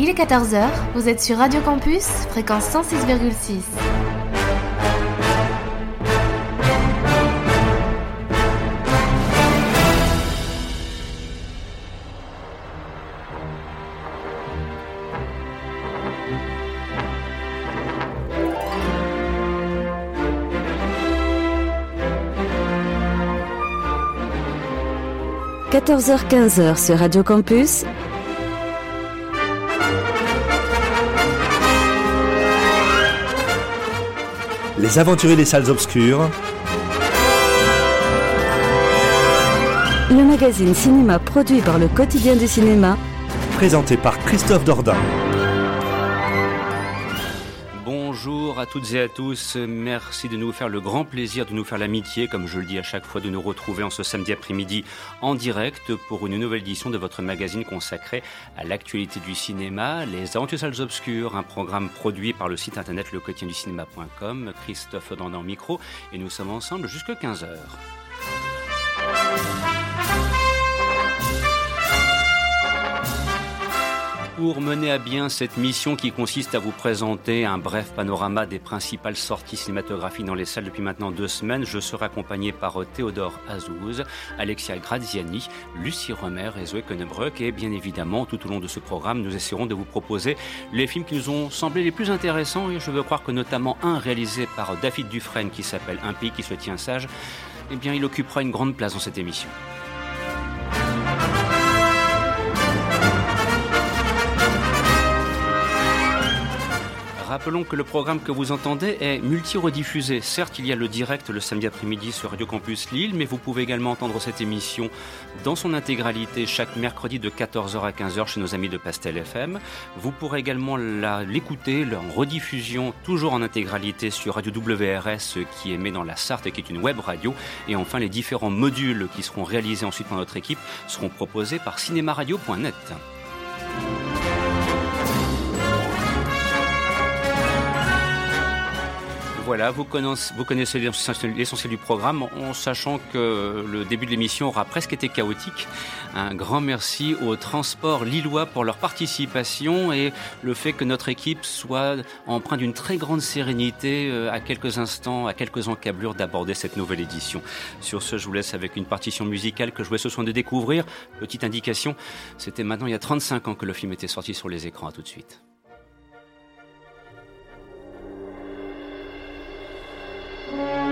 Il est 14h, vous êtes sur Radio Campus, fréquence 106,6. – 14h-15h sur Radio Campus, Les aventuriers des salles obscures. le magazine cinéma produit par le quotidien du cinéma, Présenté par Christophe Dordain. Toutes et à tous, merci de nous faire le grand plaisir, de nous faire l'amitié, comme je le dis à chaque fois, de nous retrouver en ce samedi après-midi en direct pour une nouvelle édition de votre magazine consacré à l'actualité du cinéma, Les Aventures Salles Obscures, un programme produit par le site internet lequotidienducinéma.com, Christophe Dandan micro, et nous sommes ensemble jusqu'à 15h. Pour mener à bien cette mission qui consiste à vous présenter un bref panorama des principales sorties cinématographiques dans les salles depuis maintenant deux semaines, je serai accompagné par Théodore Azouz, Alexia Graziani, Lucie Romer et Zoé Konnebruck. Et bien évidemment, tout au long de ce programme, nous essaierons de vous proposer les films qui nous ont semblé les plus intéressants. Et je veux croire que notamment un réalisé par David Dufresne qui s'appelle Un pays qui se tient sage, eh bien, il occupera une grande place dans cette émission. Rappelons que le programme que vous entendez est multi-rediffusé. Certes, il y a le direct le samedi après-midi sur Radio Campus Lille, mais vous pouvez également entendre cette émission dans son intégralité chaque mercredi de 14h à 15h chez nos amis de Pastel FM. Vous pourrez également l'écouter en rediffusion, toujours en intégralité sur Radio WRS qui émet dans la Sarthe et qui est une web radio. Et enfin, les différents modules qui seront réalisés ensuite par notre équipe seront proposés par cinémaradio.net. Voilà, vous connaissez, l'essentiel du programme en sachant que le début de l'émission aura presque été chaotique. Un grand merci aux transports lillois pour leur participation et le fait que notre équipe soit empreinte d'une très grande sérénité euh, à quelques instants, à quelques encablures d'aborder cette nouvelle édition. Sur ce, je vous laisse avec une partition musicale que je vais ce soin de découvrir. Petite indication, c'était maintenant il y a 35 ans que le film était sorti sur les écrans. À tout de suite. Bye.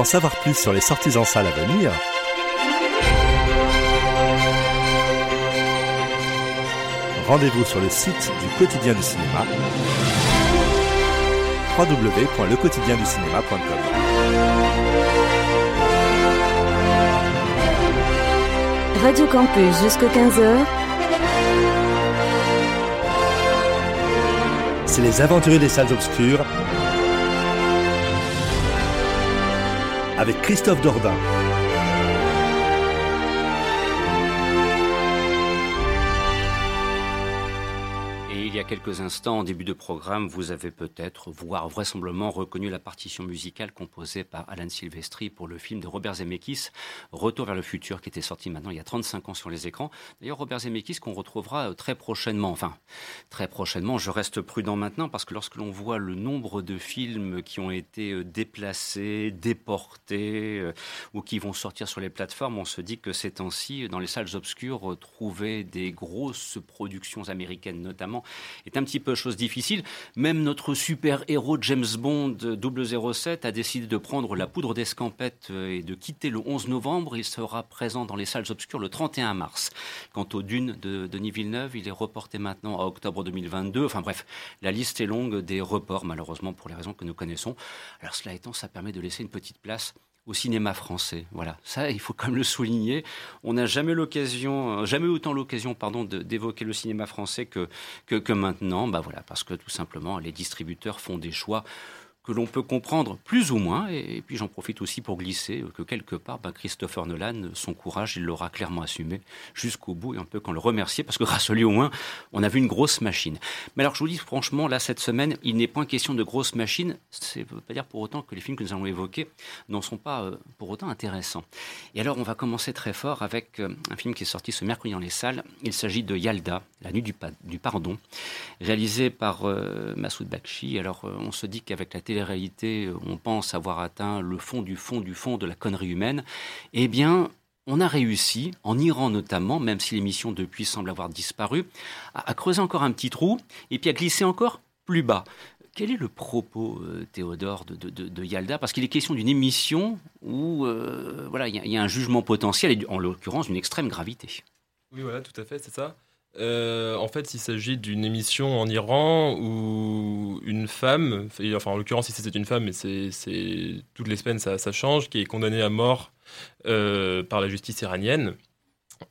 En savoir plus sur les sorties en salle à venir, rendez-vous sur le site du quotidien du cinéma www.lequotidienducinéma.com. Radio Campus jusqu'à 15h. C'est les aventuriers des salles obscures Christophe Dordain. Quelques instants, en début de programme, vous avez peut-être, voire vraisemblablement, reconnu la partition musicale composée par Alan Silvestri pour le film de Robert Zemeckis, Retour vers le futur, qui était sorti maintenant il y a 35 ans sur les écrans. D'ailleurs, Robert Zemeckis qu'on retrouvera euh, très prochainement. Enfin, très prochainement, je reste prudent maintenant parce que lorsque l'on voit le nombre de films qui ont été euh, déplacés, déportés euh, ou qui vont sortir sur les plateformes, on se dit que ces temps-ci, dans les salles obscures, trouver des grosses productions américaines notamment est un petit peu chose difficile. Même notre super-héros James Bond 007 a décidé de prendre la poudre d'escampette euh, et de quitter le 11 novembre. Il sera présent dans les salles obscures le 31 mars. Quant aux dunes de Denis Villeneuve, il est reporté maintenant à octobre 2022. Enfin bref, la liste est longue des reports, malheureusement, pour les raisons que nous connaissons. Alors cela étant, ça permet de laisser une petite place au cinéma français. Voilà, ça, il faut quand même le souligner. On n'a jamais l'occasion, jamais autant l'occasion, pardon, d'évoquer le cinéma français que, que, que maintenant. Bah voilà, parce que tout simplement, les distributeurs font des choix que l'on peut comprendre plus ou moins. Et, puis j'en profite aussi pour glisser que quelque part, ben, Christopher Nolan, son courage, il l'aura clairement assumé jusqu'au bout et un peu qu'on le remercier parce que grâce à lui au moins, on a vu une grosse machine. Mais alors je vous dis franchement, là cette semaine, il n'est pas question de grosse machine. Veut pas dire pour autant que les films que nous allons évoquer n'en sont pas euh, pour autant intéressants. Et alors on va commencer très fort avec euh, un film qui est sorti ce mercredi dans les salles. Il s'agit de Yalda, La nuit du, du pardon, réalisé par euh, Massoud Bakshi. Alors on se dit qu'avec la télé-réalité, on pense avoir atteint le fond du fond du fond de la connerie humaine, eh bien, on a réussi, en Iran notamment, même si l'émission depuis semble avoir disparu, à, creuser encore un petit trou et puis à glisser encore plus bas. Quel est le propos, euh, Théodore, de, Yalda? Parce qu'il est question d'une émission où euh, voilà, il y, a un jugement potentiel, et en l'occurrence d'une extrême gravité. Oui, voilà, tout à fait, c'est ça. Euh, en fait, il s'agit d'une émission en Iran où une femme, enfin en l'occurrence ici c'est une femme, mais c'est toutes les semaines ça, change, qui est condamnée à mort euh, par la justice iranienne.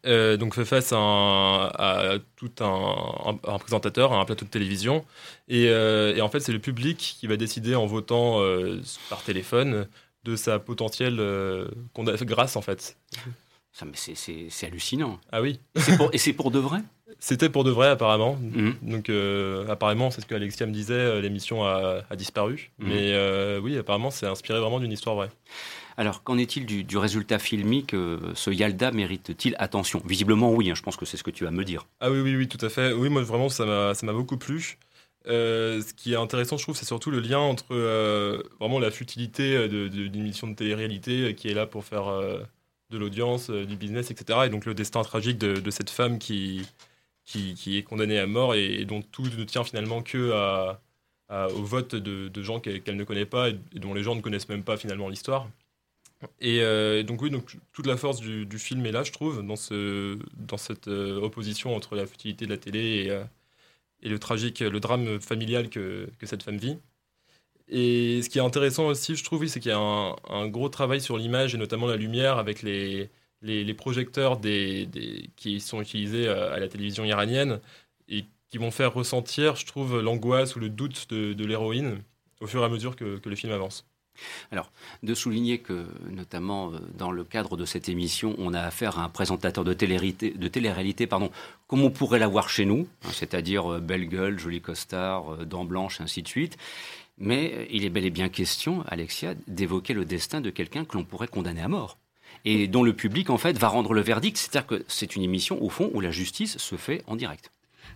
Euh, donc fait face à, tout un, présentateur, à un plateau de télévision, et, en fait c'est le public qui va décider en votant par téléphone de sa potentielle grâce en fait. Ça, mais c'est hallucinant. Ah oui. Et c'est pour, de vrai? C'était pour de vrai, apparemment. Mhm. Donc, euh, apparemment, c'est ce que Alexia me disait, euh, l'émission a, disparu. Mhm. Mais euh, oui, apparemment, c'est inspiré vraiment d'une histoire vraie. Alors, qu'en est-il du, résultat filmique Ce Yalda mérite-t-il attention? Visiblement, oui. Hein, je pense que c'est ce que tu vas me dire. Ah oui, oui, oui, tout à fait. Oui, moi, vraiment, ça m'a beaucoup plu. ce qui est intéressant, je trouve, c'est surtout le lien entre vraiment la futilité d'une émission de télé-réalité qui est là pour faire de l'audience, du business, etc. Et donc le destin tragique de, cette femme qui, qui, est condamnée à mort et, dont tout ne tient finalement que au vote de, gens qu'elle ne connaît pas et, dont les gens ne connaissent même pas finalement l'histoire. Et euh, donc oui, donc toute la force du, film est là, je trouve, dans, ce, dans cette euh, opposition entre la futilité de la télé et, et le tragique, le drame familial que cette femme vit. Et ce qui est intéressant aussi, je trouve, c'est qu'il y a un, gros travail sur l'image et notamment la lumière avec les, les, projecteurs qui sont utilisés à la télévision iranienne et qui vont faire ressentir, je trouve, l'angoisse ou le doute de, l'héroïne au fur et à mesure que, le film avance. Alors, de souligner que, notamment euh, dans le cadre de cette émission, on a affaire à un présentateur de télé-réalité, pardon, comme on pourrait l'avoir chez nous, hein, c'est-à-dire euh, belle gueule, jolie costard, euh, dents blanches, ainsi de suite. Mais il est bel et bien question, Alexia, d'évoquer le destin de quelqu'un que l'on pourrait condamner à mort. Et dont le public, en fait, va rendre le verdict. C'est-à-dire que c'est une émission, au fond, où la justice se fait en direct.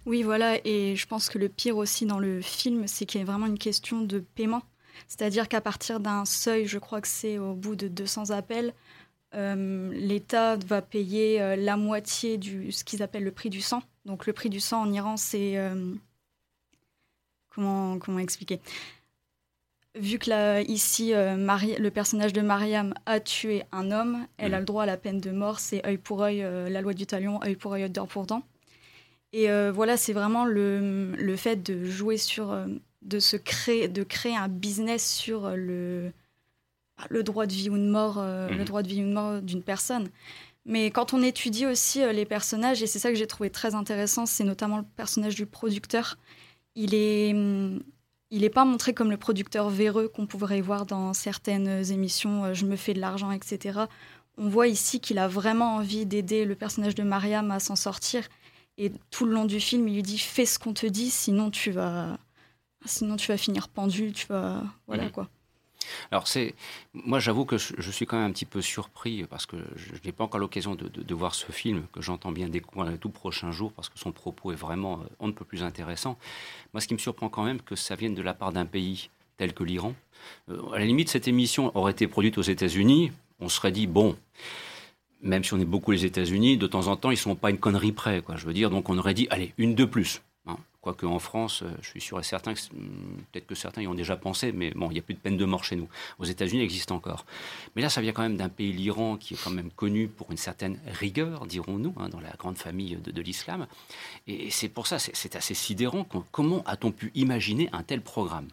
Oui, voilà. Et je pense que le pire aussi dans le film, c'est qu'il y a vraiment une question de paiement. C'est-à-dire qu'à partir d'un seuil, je crois que c'est au bout de 200 appels, euh, l'État va payer euh, la moitié de ce qu'ils appellent le prix du sang. Donc le prix du sang en Iran, c'est... Euh, comment, comment expliquer? Vu que là, ici, euh, le personnage de Mariam a tué un homme, elle a le droit à la peine de mort, c'est œil pour œil, euh, la loi du talion, œil pour œil, dent pour dent. Et euh, voilà, c'est vraiment le, le fait de jouer sur, de se créer, de créer un business sur le, le droit de vie ou de mort, le droit de vie ou de mort d'une personne. Mais quand on étudie aussi les personnages, et c'est ça que j'ai trouvé très intéressant, c'est notamment le personnage du producteur. Il est, hum, il n'est pas montré comme le producteur véreux qu'on pourrait voir dans certaines émissions, euh, je me fais de l'argent, etc. On voit ici qu'il a vraiment envie d'aider le personnage de Mariam à s'en sortir. Et tout le long du film, il lui dit fais ce qu'on te dit, sinon tu vas, sinon tu vas finir pendu, tu vas, voilà quoi. Alors c'est, moi j'avoue que je, suis quand même un petit peu surpris parce que je, n'ai pas encore l'occasion de, voir ce film que j'entends bien découvrir les tout prochains jours parce que son propos est vraiment euh, on ne peut plus intéressant. Moi ce qui me surprend quand même que ça vienne de la part d'un pays tel que l'Iran. Euh, à la limite cette émission aurait été produite aux États-Unis, on serait dit bon. Même si on est beaucoup les États-Unis, de temps en temps, ils sont pas une connerie près, quoi. Je veux dire, donc on aurait dit, allez, une de plus. Quoique en France, euh, je suis sûr et certain que hmm, peut-être que certains y ont déjà pensé, mais bon, il n'y a plus de peine de mort chez nous. Aux États-Unis, il existe encore. Mais là, ça vient quand même d'un pays, l'Iran, qui est quand même connu pour une certaine rigueur, dirons-nous, hein, dans la grande famille de, de l'islam. Et c'est pour ça, c'est- assez sidérant. Comment a-t-on pu imaginer un tel programme?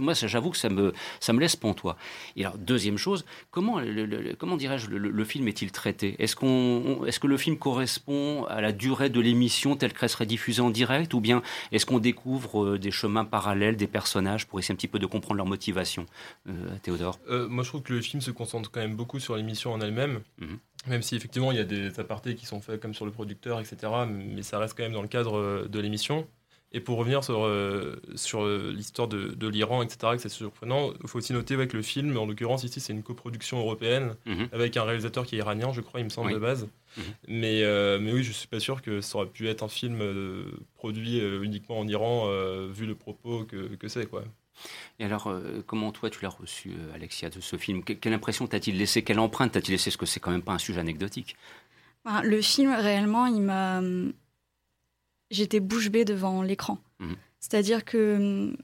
Moi, j'avoue que ça me, ça me laisse pantois. Et alors, deuxième chose, comment, le- le- le- comment dirais-je, le, le film est-il traité? Est-ce qu'on, est-ce que le film correspond à la durée de l'émission telle qu'elle serait diffusée en direct, ou bien est-ce qu'on découvre euh, des chemins parallèles, des personnages pour essayer un petit peu de comprendre leur motivation, euh, Théodore? Euh, moi, je trouve que le film se concentre quand même beaucoup sur l'émission en elle-même. Mhm. Même si effectivement il y a des apartés qui sont faits comme sur le producteur, etc. Mais ça reste quand même dans le cadre de l'émission. Et pour revenir sur, euh, sur euh, l'histoire de, de l'Iran, etc., que c'est surprenant, il faut aussi noter ouais, que le film, en l'occurrence ici, c'est une coproduction européenne Mhm. avec un réalisateur qui est iranien, je crois, il me semble Oui. de base. Mhm. Mais, euh, mais oui, je suis pas sûr que ça aurait pu être un film euh, produit euh, uniquement en Iran, euh, vu le propos que, que c'est, quoi. Et alors, euh, comment toi tu l'as reçu, euh, Alexia, de ce film? Que- Quelle impression t'a-t-il laissé? Quelle empreinte t'a-t-il laissé? Parce que c'est quand même pas un sujet anecdotique. Enfin, le film, réellement, il m'a. J'étais bouche bée devant l'écran. Mhm. C'est-à-dire que, hum,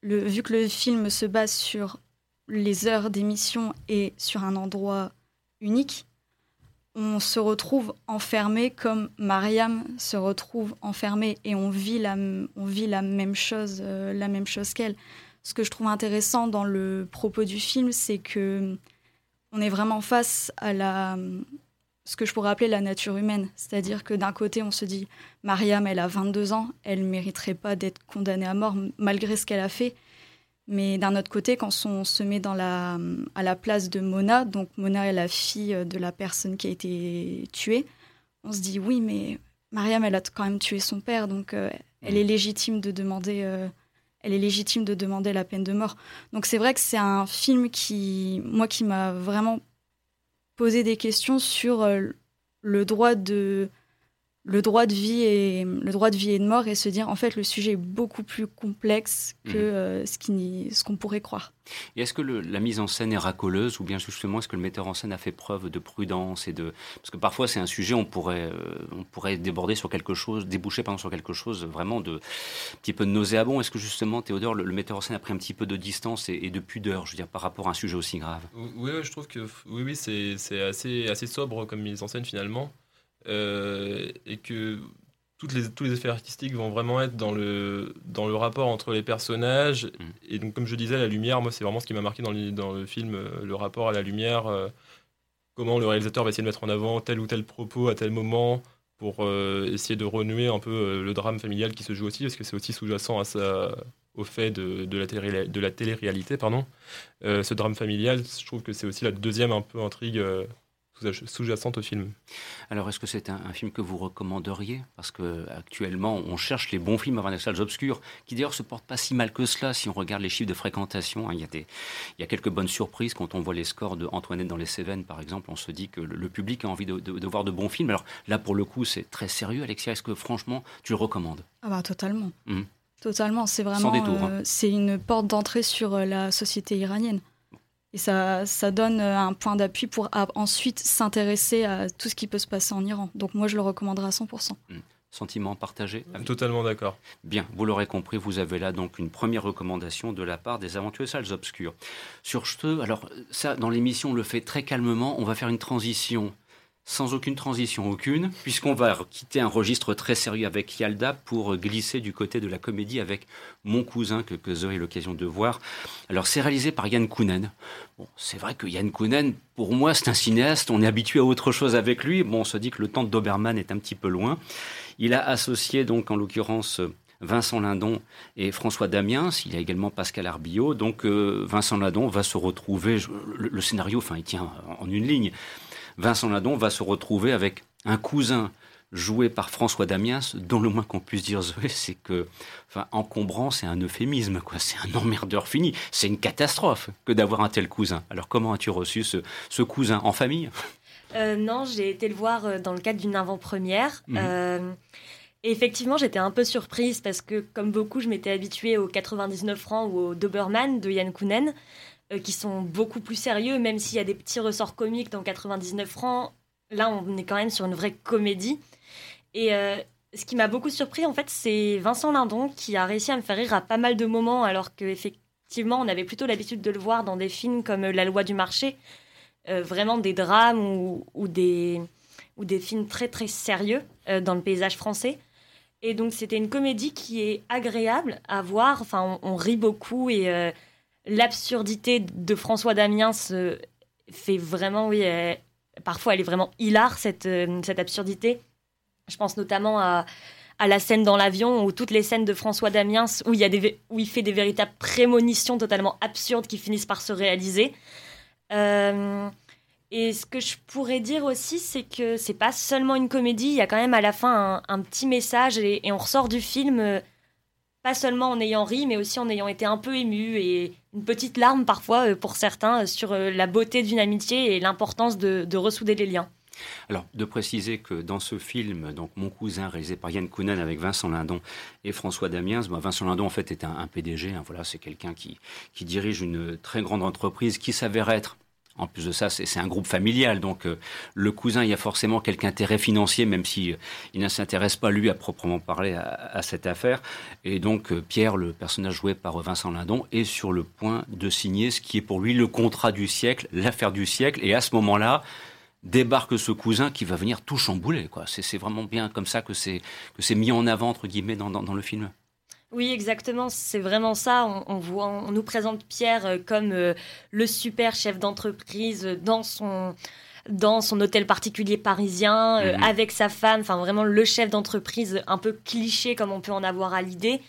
le, vu que le film se base sur les heures d'émission et sur un endroit unique, on se retrouve enfermé comme Mariam se retrouve enfermée et on vit la, m- on vit la même chose, euh, la même chose qu'elle. Ce que je trouve intéressant dans le propos du film, c'est que hum, on est vraiment face à la, hum, ce que je pourrais appeler la nature humaine. C'est-à-dire que d'un côté, on se dit, Mariam, elle a 22 ans, elle ne mériterait pas d'être condamnée à mort malgré ce qu'elle a fait. Mais d'un autre côté, quand on se met dans la, à la place de Mona, donc Mona est la fille de la personne qui a été tuée, on se dit, oui, mais Mariam, elle a quand même tué son père, donc euh, elle est légitime de demander... euh, elle est légitime de demander la peine de mort. Donc c'est vrai que c'est un film qui, moi, qui m'a vraiment poser des questions sur euh, le droit de le droit de vie et le droit de vie et de mort et se dire en fait le sujet est beaucoup plus complexe que Mhm. euh, ce qui ce qu'on pourrait croire. Et est-ce que le- la mise en scène est racoleuse ou bien justement est-ce que le metteur en scène a fait preuve de prudence et de parce que parfois c'est un sujet on pourrait euh, on pourrait déborder sur quelque chose déboucher pardon sur quelque chose vraiment de un petit peu de nauséabond est-ce que justement Théodore le, le metteur en scène a pris un petit peu de distance et, et de pudeur je veux dire par rapport à un sujet aussi grave? Oui, je trouve que oui, oui, c'est c'est assez, assez sobre comme mise en scène finalement. Euh, et que toutes les, tous les effets artistiques vont vraiment être dans le, dans le rapport entre les personnages. Et donc, comme je disais, la lumière, moi, c'est vraiment ce qui m'a marqué dans le, dans le film, euh, le rapport à la lumière. euh, comment le réalisateur va essayer de mettre en avant tel ou tel propos à tel moment pour euh, essayer de renouer un peu euh, le drame familial qui se joue aussi, parce que c'est aussi sous-jacent à ça, au fait de, de la télé- de la télé-réalité. Pardon. Ce drame familial, je trouve que c'est aussi la deuxième un peu intrigue sous-jacente au film. alors est-ce que c'est un, un film que vous recommanderiez? Parce que actuellement on cherche les bons films avant les salles obscures qui d'ailleurs se portent pas si mal que cela si on regarde les chiffres de fréquentation hein. il y a des il y a quelques bonnes surprises quand on voit les scores de Antoinette dans les Cévennes par exemple on se dit que le, le public a envie de, de- de voir de bons films alors là pour le coup c'est très sérieux Alexia est-ce que franchement tu le recommandes? Ah bah totalement. Mhm. Totalement, c'est vraiment détour, hein. euh, c'est une porte d'entrée sur euh, la société iranienne. Et ça, ça donne euh, un point d'appui pour ensuite s'intéresser à tout ce qui peut se passer en Iran. Donc moi, je le recommanderais à 100%. Sentiment partagé Totalement d'accord. Bien, vous l'aurez compris, vous avez là donc une première recommandation de la part des Aventureux Salles Obscures. Sur ce, alors ça, dans l'émission, on le fait très calmement. On va faire une transition sans aucune transition aucune, puisqu'on va quitter un registre très sérieux avec Yalda pour glisser du côté de la comédie avec Mon cousin, que, que Zoé a eu l'occasion de voir. Alors, c'est réalisé par Yann Kounen. Bon, c'est vrai que Yann Kounen, pour moi, c'est un cinéaste, on est habitué à autre chose avec lui. Bon, on se dit que le temps de Doberman est un petit peu loin. Il a associé, donc, en l'occurrence, Vincent Lindon et François Damiens. Il y a également Pascal Arbillot. Donc euh, Vincent Lindon va se retrouver. le, le, scénario, enfin, il tient en une ligne. Vincent Lindon va se retrouver avec un cousin joué par François Damiens, dont le moins qu'on puisse dire, Zoé, c'est que, enfin, encombrant, c'est un euphémisme, quoi. C'est un emmerdeur fini. C'est une catastrophe que d'avoir un tel cousin. Alors, comment as-tu reçu ce, ce, cousin en famille? Euh, Non, j'ai été le voir euh, dans le cadre d'une avant-première. Mmh. Euh, et effectivement, j'étais un peu surprise parce que, comme beaucoup, je m'étais habituée aux 99 francs ou au Doberman de Yann Kounen. Euh, qui sont beaucoup plus sérieux, même s'il y a des petits ressorts comiques dans 99 francs. Là, on est quand même sur une vraie comédie. Et euh, ce qui m'a beaucoup surpris, en fait, c'est Vincent Lindon qui a réussi à me faire rire à pas mal de moments, alors qu'effectivement, on avait plutôt l'habitude de le voir dans des films comme La loi du marché, euh, vraiment des drames ou, des, ou des films très très sérieux euh, dans le paysage français. Et donc, c'était une comédie qui est agréable à voir. Enfin, on, rit beaucoup et euh, l'absurdité de François Damiens fait vraiment, oui, parfois elle est vraiment hilar, cette, euh, cette absurdité. Je pense notamment à, à la scène dans l'avion ou toutes les scènes de François Damiens où il, y a des, où il fait des véritables prémonitions totalement absurdes qui finissent par se réaliser. Euh, et ce que je pourrais dire aussi, c'est que c'est pas seulement une comédie, il y a quand même à la fin un, petit message et, on ressort du film euh, pas seulement en ayant ri, mais aussi en ayant été un peu ému et une petite larme parfois euh, pour certains sur euh, la beauté d'une amitié et l'importance de, de, ressouder les liens. Alors, de préciser que dans ce film, donc Mon cousin, réalisé par Yann Kounen avec Vincent Lindon et François Damiens, bon, Vincent Lindon en fait est un, un PDG, hein, voilà, c'est quelqu'un qui dirige une très grande entreprise qui s'avère être en plus de ça, c'est un groupe familial, donc euh, le cousin, il y a forcément quelque intérêt financier, même si euh, ne s'intéresse pas lui à proprement parler à, cette affaire. Et donc euh, Pierre, le personnage joué par Vincent Lindon, est sur le point de signer ce qui est pour lui le contrat du siècle, l'affaire du siècle. Et à ce moment-là, débarque ce cousin qui va venir tout chambouler. C'est vraiment bien comme ça que c'est mis en avant entre guillemets dans le film. Oui, exactement. C'est vraiment ça. On, on, voit, on nous présente Pierre euh, comme euh, le super chef d'entreprise dans son dans son hôtel particulier parisien euh, mmh. avec sa femme. Enfin, vraiment le chef d'entreprise un peu cliché comme on peut en avoir à l'idée.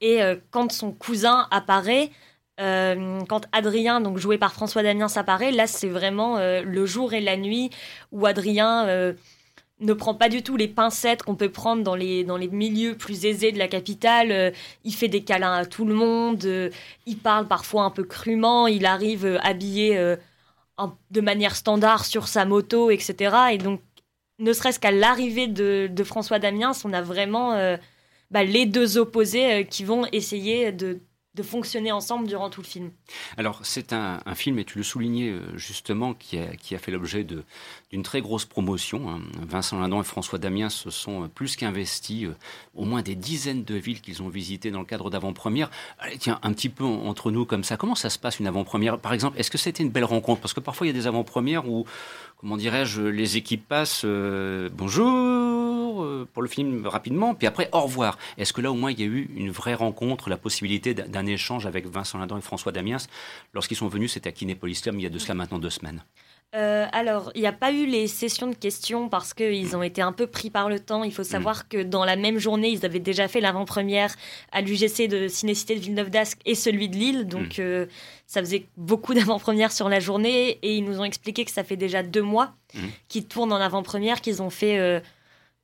Et euh, quand son cousin apparaît, euh, quand Adrien, donc joué par François Damiens, apparaît, là c'est vraiment le jour et la nuit où Adrien ne prend pas du tout les pincettes qu'on peut prendre dans les, dans les milieux plus aisés de la capitale. Euh, il fait des câlins à tout le monde, euh, il parle parfois un peu crûment, il arrive euh, habillé de manière standard sur sa moto, etc. Et donc, ne serait-ce qu'à l'arrivée de, de, François Damiens, on a vraiment bah, les deux opposés qui vont essayer de de fonctionner ensemble durant tout le film. Alors c'est un, film, et tu le soulignais justement, qui a, fait l'objet d'une très grosse promotion. Hein. Vincent Lindon et François Damien se sont plus qu'investis, euh, au moins des dizaines de villes qu'ils ont visitées dans le cadre d'avant-première. Tiens, un petit peu entre nous comme ça, comment ça se passe une avant-première? Par exemple, est-ce que c'était une belle rencontre? Parce que parfois il y a des avant-premières où, comment dirais-je, les équipes passent euh, bonjour euh, pour le film rapidement, puis après au revoir. Est-ce que là au moins il y a eu une vraie rencontre, la possibilité d'un échange avec Vincent Lindon et François Damiens lorsqu'ils sont venus, c'était à Kinépolis-Terme il y a de cela maintenant deux semaines? Euh, alors, il n'y a pas eu les sessions de questions parce qu'ils ont été un peu pris par le temps. Il faut savoir mmh. que dans la même journée, ils avaient déjà fait l'avant-première à l'UGC de Cinécité de Villeneuve-d'Ascq et celui de Lille. Donc, mmh. euh, ça faisait beaucoup d'avant-premières sur la journée. Et ils nous ont expliqué que ça fait déjà deux mois mmh. qu'ils tournent en avant-première, qu'ils ont fait euh,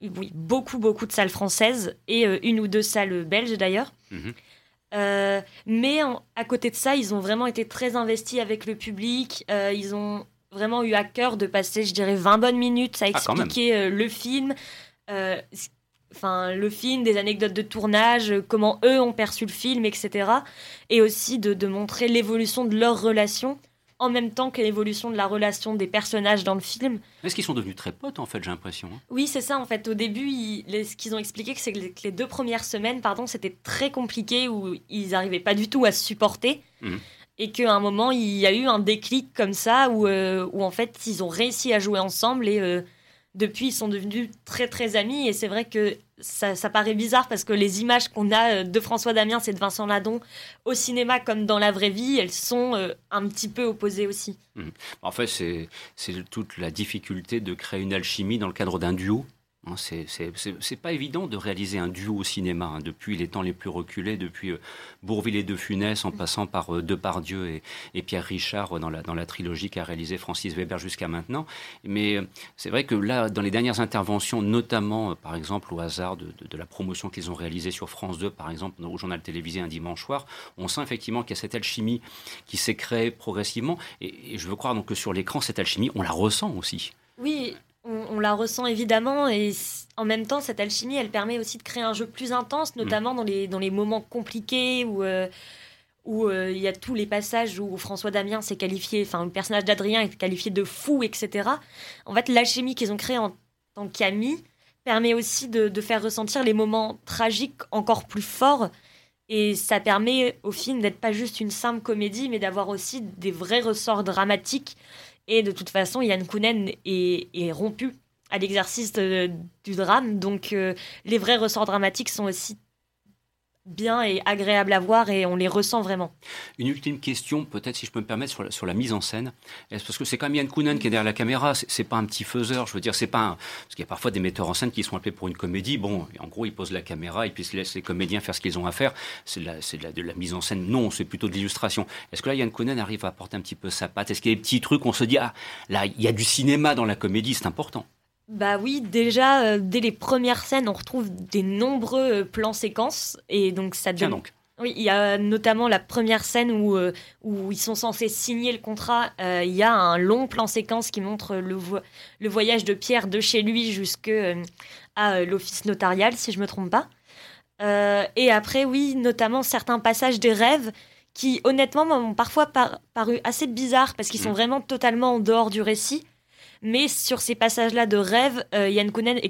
oui, beaucoup, beaucoup de salles françaises et une ou deux salles belges d'ailleurs. Euh, mais en, à côté de ça, ils ont vraiment été très investis avec le public. Euh, ils ont vraiment eu à cœur de passer, je dirais, 20 bonnes minutes à expliquer ah, le film. Enfin, le film, des anecdotes de tournage, comment eux ont perçu le film, etc. Et aussi de, de montrer l'évolution de leur relation en même temps que l'évolution de la relation des personnages dans le film. Est-ce qu'ils sont devenus très potes en fait, j'ai l'impression hein? Oui, c'est ça en fait. Au début, ce qu'ils ont expliqué, c'est que les deux premières semaines, pardon, c'était très compliqué où ils n'arrivaient pas du tout à se supporter. Mmh. Et qu'à un moment, il y a eu un déclic comme ça où, euh, où en fait, ils ont réussi à jouer ensemble et euh, depuis, ils sont devenus très très amis. Et c'est vrai que ça, paraît bizarre parce que les images qu'on a euh, de François Damien et de Vincent Ladon au cinéma comme dans la vraie vie, elles sont un petit peu opposées aussi. Mmh. En fait, c'est toute la difficulté de créer une alchimie dans le cadre d'un duo. Hein, c'est pas évident de réaliser un duo au cinéma hein, depuis les temps les plus reculés, depuis euh, Bourville et De Funès, en passant par euh, Depardieu et, et, Pierre Richard dans la, dans la trilogie qu'a réalisé Francis Weber jusqu'à maintenant. Mais euh, c'est vrai que là, dans les dernières interventions, notamment par exemple au hasard de, la promotion qu'ils ont réalisée sur France 2, par exemple au journal télévisé un dimanche soir, on sent effectivement qu'il y a cette alchimie qui s'est créée progressivement. Et, et je veux croire donc que sur l'écran, cette alchimie, on la ressent aussi. Oui, on, la ressent évidemment et en même temps cette alchimie elle permet aussi de créer un jeu plus intense notamment dans, les, dans les moments compliqués où euh, où euh, il y a tous les passages où François Damien s'est qualifié, enfin le personnage d'Adrien est qualifié de fou, etc. En fait, l'alchimie qu'ils ont créée en tant qu'amis permet aussi de, de, faire ressentir les moments tragiques encore plus forts. Et ça permet au film d'être pas juste une simple comédie, mais d'avoir aussi des vrais ressorts dramatiques et de toute façon, Yann Kounen est, rompu à l'exercice du drame. Donc euh, les vrais ressorts dramatiques sont aussi bien et agréable à voir et on les ressent vraiment. Une ultime question, peut-être si je peux me permettre, sur la, mise en scène. Parce que c'est quand même Yann Kounen qui est derrière la caméra, c'est pas un petit faiseur, je veux dire, c'est pas un... Parce qu'il y a parfois des metteurs en scène qui sont appelés pour une comédie, bon, en gros, ils posent la caméra et puis ils laissent les comédiens faire ce qu'ils ont à faire. C'est de, la, mise en scène, non, c'est plutôt de l'illustration. Est-ce que là, Yann Kounen arrive à apporter un petit peu sa patte? Est-ce qu'il y a des petits trucs, on se dit, ah, là, il y a du cinéma dans la comédie, c'est important? Bah oui, déjà, euh, dès les premières scènes, on retrouve des nombreux euh, plans séquences. Et donc, ça donne. donc. Oui, il y a notamment la première scène où, euh, où ils sont censés signer le contrat. il y a un long plan séquence qui montre le, le voyage de Pierre de chez lui jusqu'à à l'office notarial, si je me trompe pas. et après, oui, notamment certains passages des rêves qui, honnêtement, m'ont parfois paru assez bizarres parce qu'ils sont mmh. vraiment totalement en dehors du récit. Mais sur ces passages-là de rêve, euh, Yann Kounen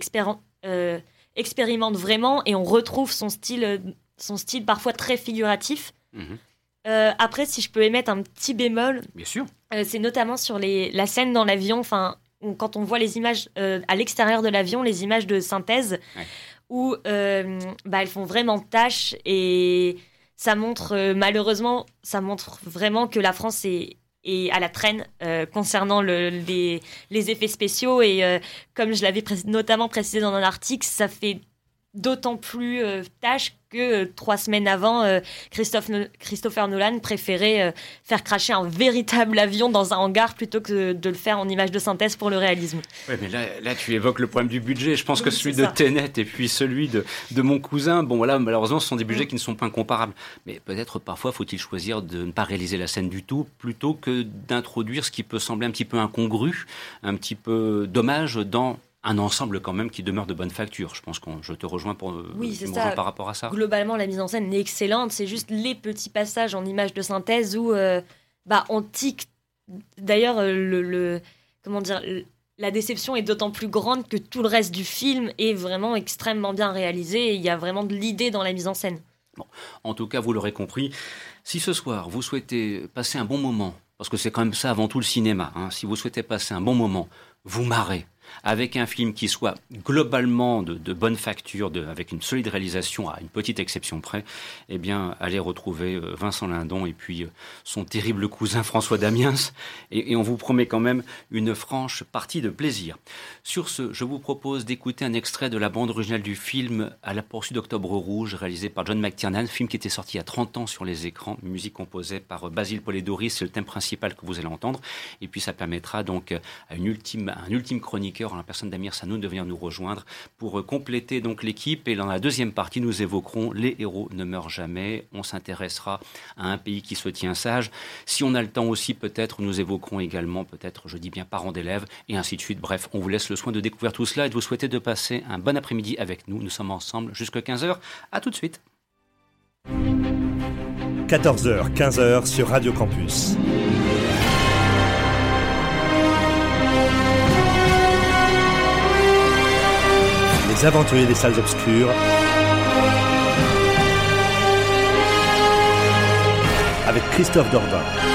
euh, expérimente vraiment et on retrouve son style, euh, son style parfois très figuratif. Mhm. après, si je peux émettre un petit bémol, bien sûr, c'est notamment sur les, la scène dans l'avion. Enfin, quand on voit les images à l'extérieur de l'avion, les images de synthèse, où bah, elles font vraiment tâche et ça montre malheureusement, ça montre vraiment que la France est et à la traîne euh, concernant le, les, les, effets spéciaux. Et euh, comme je l'avais notamment précisé dans un article, ça fait d'autant plus euh, tâche que euh, trois semaines avant, euh, Christophe Christopher Nolan préférait faire cracher un véritable avion dans un hangar plutôt que de le faire en image de synthèse pour le réalisme. Oui, mais là, là tu évoques le problème du budget. Je pense que celui de Tenet et puis celui de, de mon cousin, bon voilà, malheureusement, ce sont des budgets mm. qui ne sont pas incomparables. Mais peut-être parfois faut-il choisir de ne pas réaliser la scène du tout plutôt que d'introduire ce qui peut sembler un petit peu incongru, un petit peu dommage dans un ensemble quand même qui demeure de bonne facture. Je pense que je te rejoins pour euh, oui, ça. par rapport à ça. Globalement, la mise en scène est excellente. C'est juste les petits passages en images de synthèse où euh, bah, on tique. D'ailleurs, euh, le, comment dire, la déception est d'autant plus grande que tout le reste du film est vraiment extrêmement bien réalisé. il y a vraiment de l'idée dans la mise en scène. Bon. En tout cas, vous l'aurez compris, si ce soir vous souhaitez passer un bon moment, parce que c'est quand même ça avant tout le cinéma, hein, si vous souhaitez passer un bon moment, vous marrez, avec un film qui soit globalement de, bonne facture, avec une solide réalisation, à une petite exception près, eh bien, allez retrouver euh, Vincent Lindon et puis euh, son terrible cousin François Damiens, et, on vous promet quand même une franche partie de plaisir. Sur ce, je vous propose d'écouter un extrait de la bande originale du film À la poursuite d'Octobre Rouge, réalisé par John McTiernan, film qui était sorti il y a 30 ans sur les écrans, musique composée par Basile Polidoris, c'est le thème principal que vous allez entendre, et puis ça permettra donc à une ultime, un ultime chroniqueur en la personne d'Amir Sanoun de venir nous rejoindre pour euh, compléter donc l'équipe. Et dans la deuxième partie, nous évoquerons Les héros ne meurent jamais. On s'intéressera à un pays qui se tient sage. Si on a le temps aussi, peut-être, nous évoquerons également, peut-être, je dis bien parents d'élèves, et ainsi de suite. Bref, on vous laisse le soin de découvrir tout cela et de vous souhaiter de passer un bon après-midi avec nous. Nous sommes ensemble jusqu'à 15h. À tout de suite. 14h, 15h sur Radio Campus. Les aventuriers des salles obscures. Avec Christophe Dordain.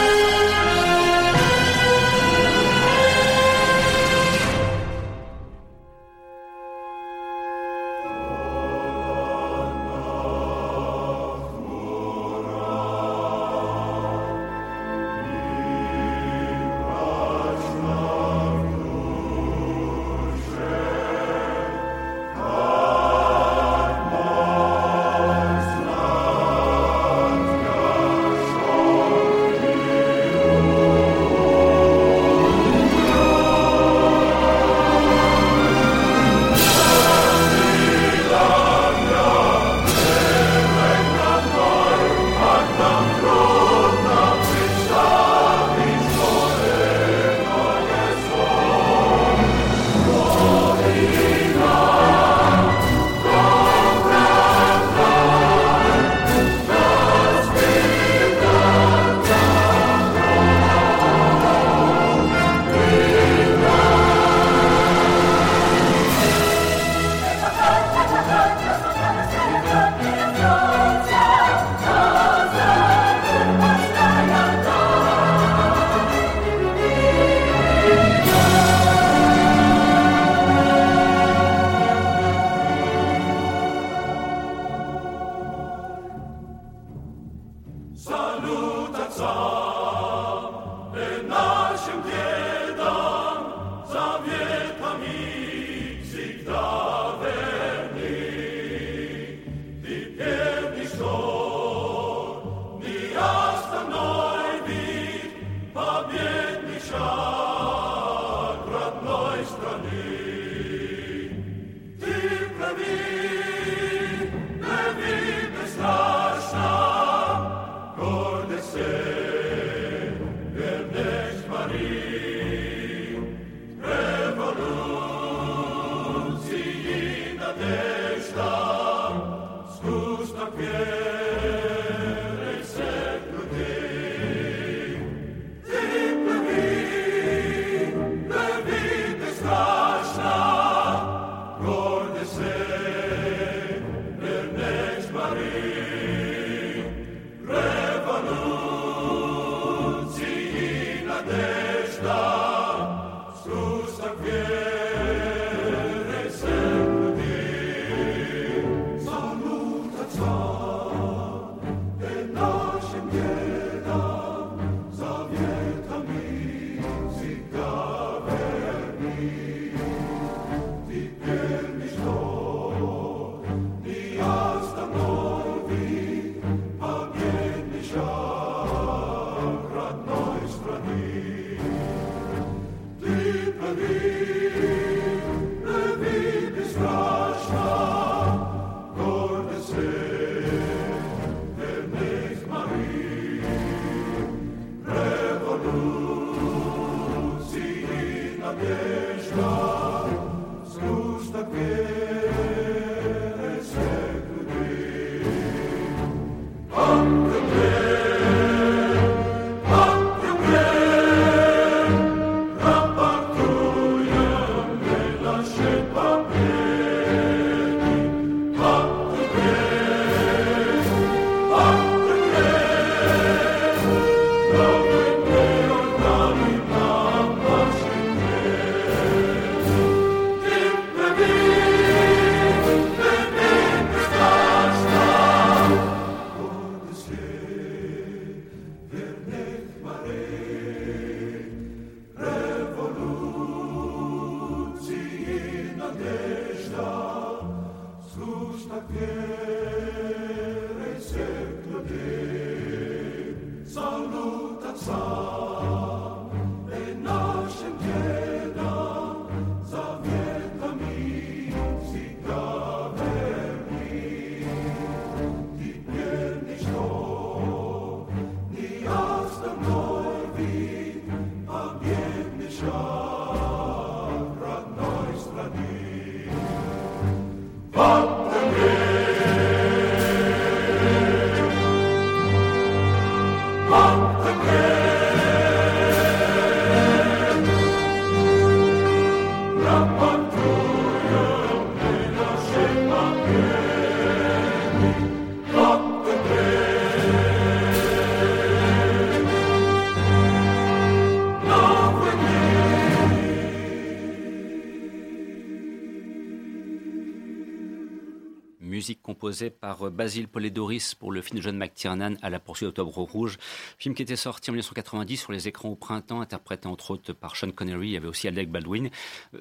Composée par Basil Polidoris pour le film de John McTiernan à la poursuite d'Octobre Rouge, film qui était sorti en 1990 sur les écrans au printemps, interprété entre autres par Sean Connery, il y avait aussi Alec Baldwin,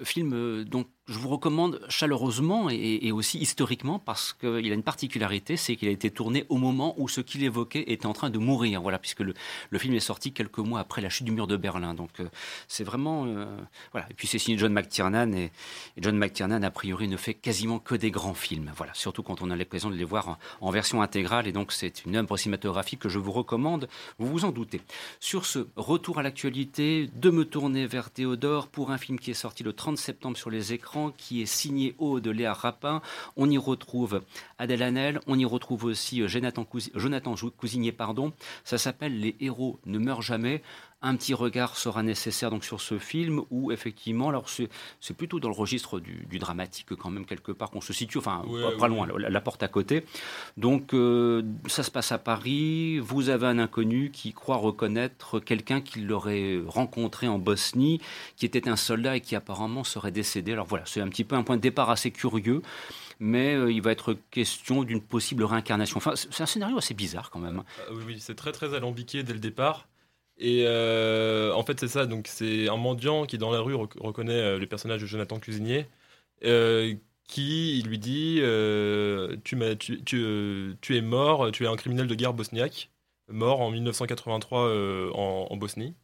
film dont je vous recommande chaleureusement et, aussi historiquement parce qu'il a une particularité, c'est qu'il a été tourné au moment où ce qu'il évoquait était en train de mourir. Voilà, puisque le, film est sorti quelques mois après la chute du mur de Berlin. Donc euh, c'est vraiment euh, voilà. Et puis c'est signé John McTiernan et, John McTiernan a priori ne fait quasiment que des grands films. Voilà, surtout quand on a l'occasion de les voir en, version intégrale. Et donc c'est une œuvre cinématographique que je vous recommande. Vous vous en doutez. Sur ce retour à l'actualité, de me tourner vers Théodore pour un film qui est sorti le 30 septembre sur les écrans qui est signé haut de Léa Rapin. On y retrouve Adèle Hanel, on y retrouve aussi euh, Jonathan, Cousigné. Pardon. Ça s'appelle Les héros ne meurent jamais un petit regard sera nécessaire donc sur ce film où effectivement, alors c'est plutôt dans le registre du, dramatique quand même quelque part qu'on se situe, enfin pas, loin, la, porte à côté. Donc euh, ça se passe à Paris. Vous avez un inconnu qui croit reconnaître quelqu'un qu'il aurait rencontré en Bosnie, qui était un soldat et qui apparemment serait décédé. Alors voilà, c'est un petit peu un point de départ assez curieux mais euh, il va être question d'une possible réincarnation. Enfin, c'est un scénario assez bizarre quand même. Ah oui, oui c'est très très alambiqué dès le départ. Et euh, en fait, c'est ça. Donc, c'est un mendiant qui, dans la rue, reconnaît euh, le personnage de Jonathan Cuisinier, euh, qui lui dit tu, tu, tu, tu, es mort, tu es un criminel de guerre bosniaque, mort en 1983 en, Bosnie.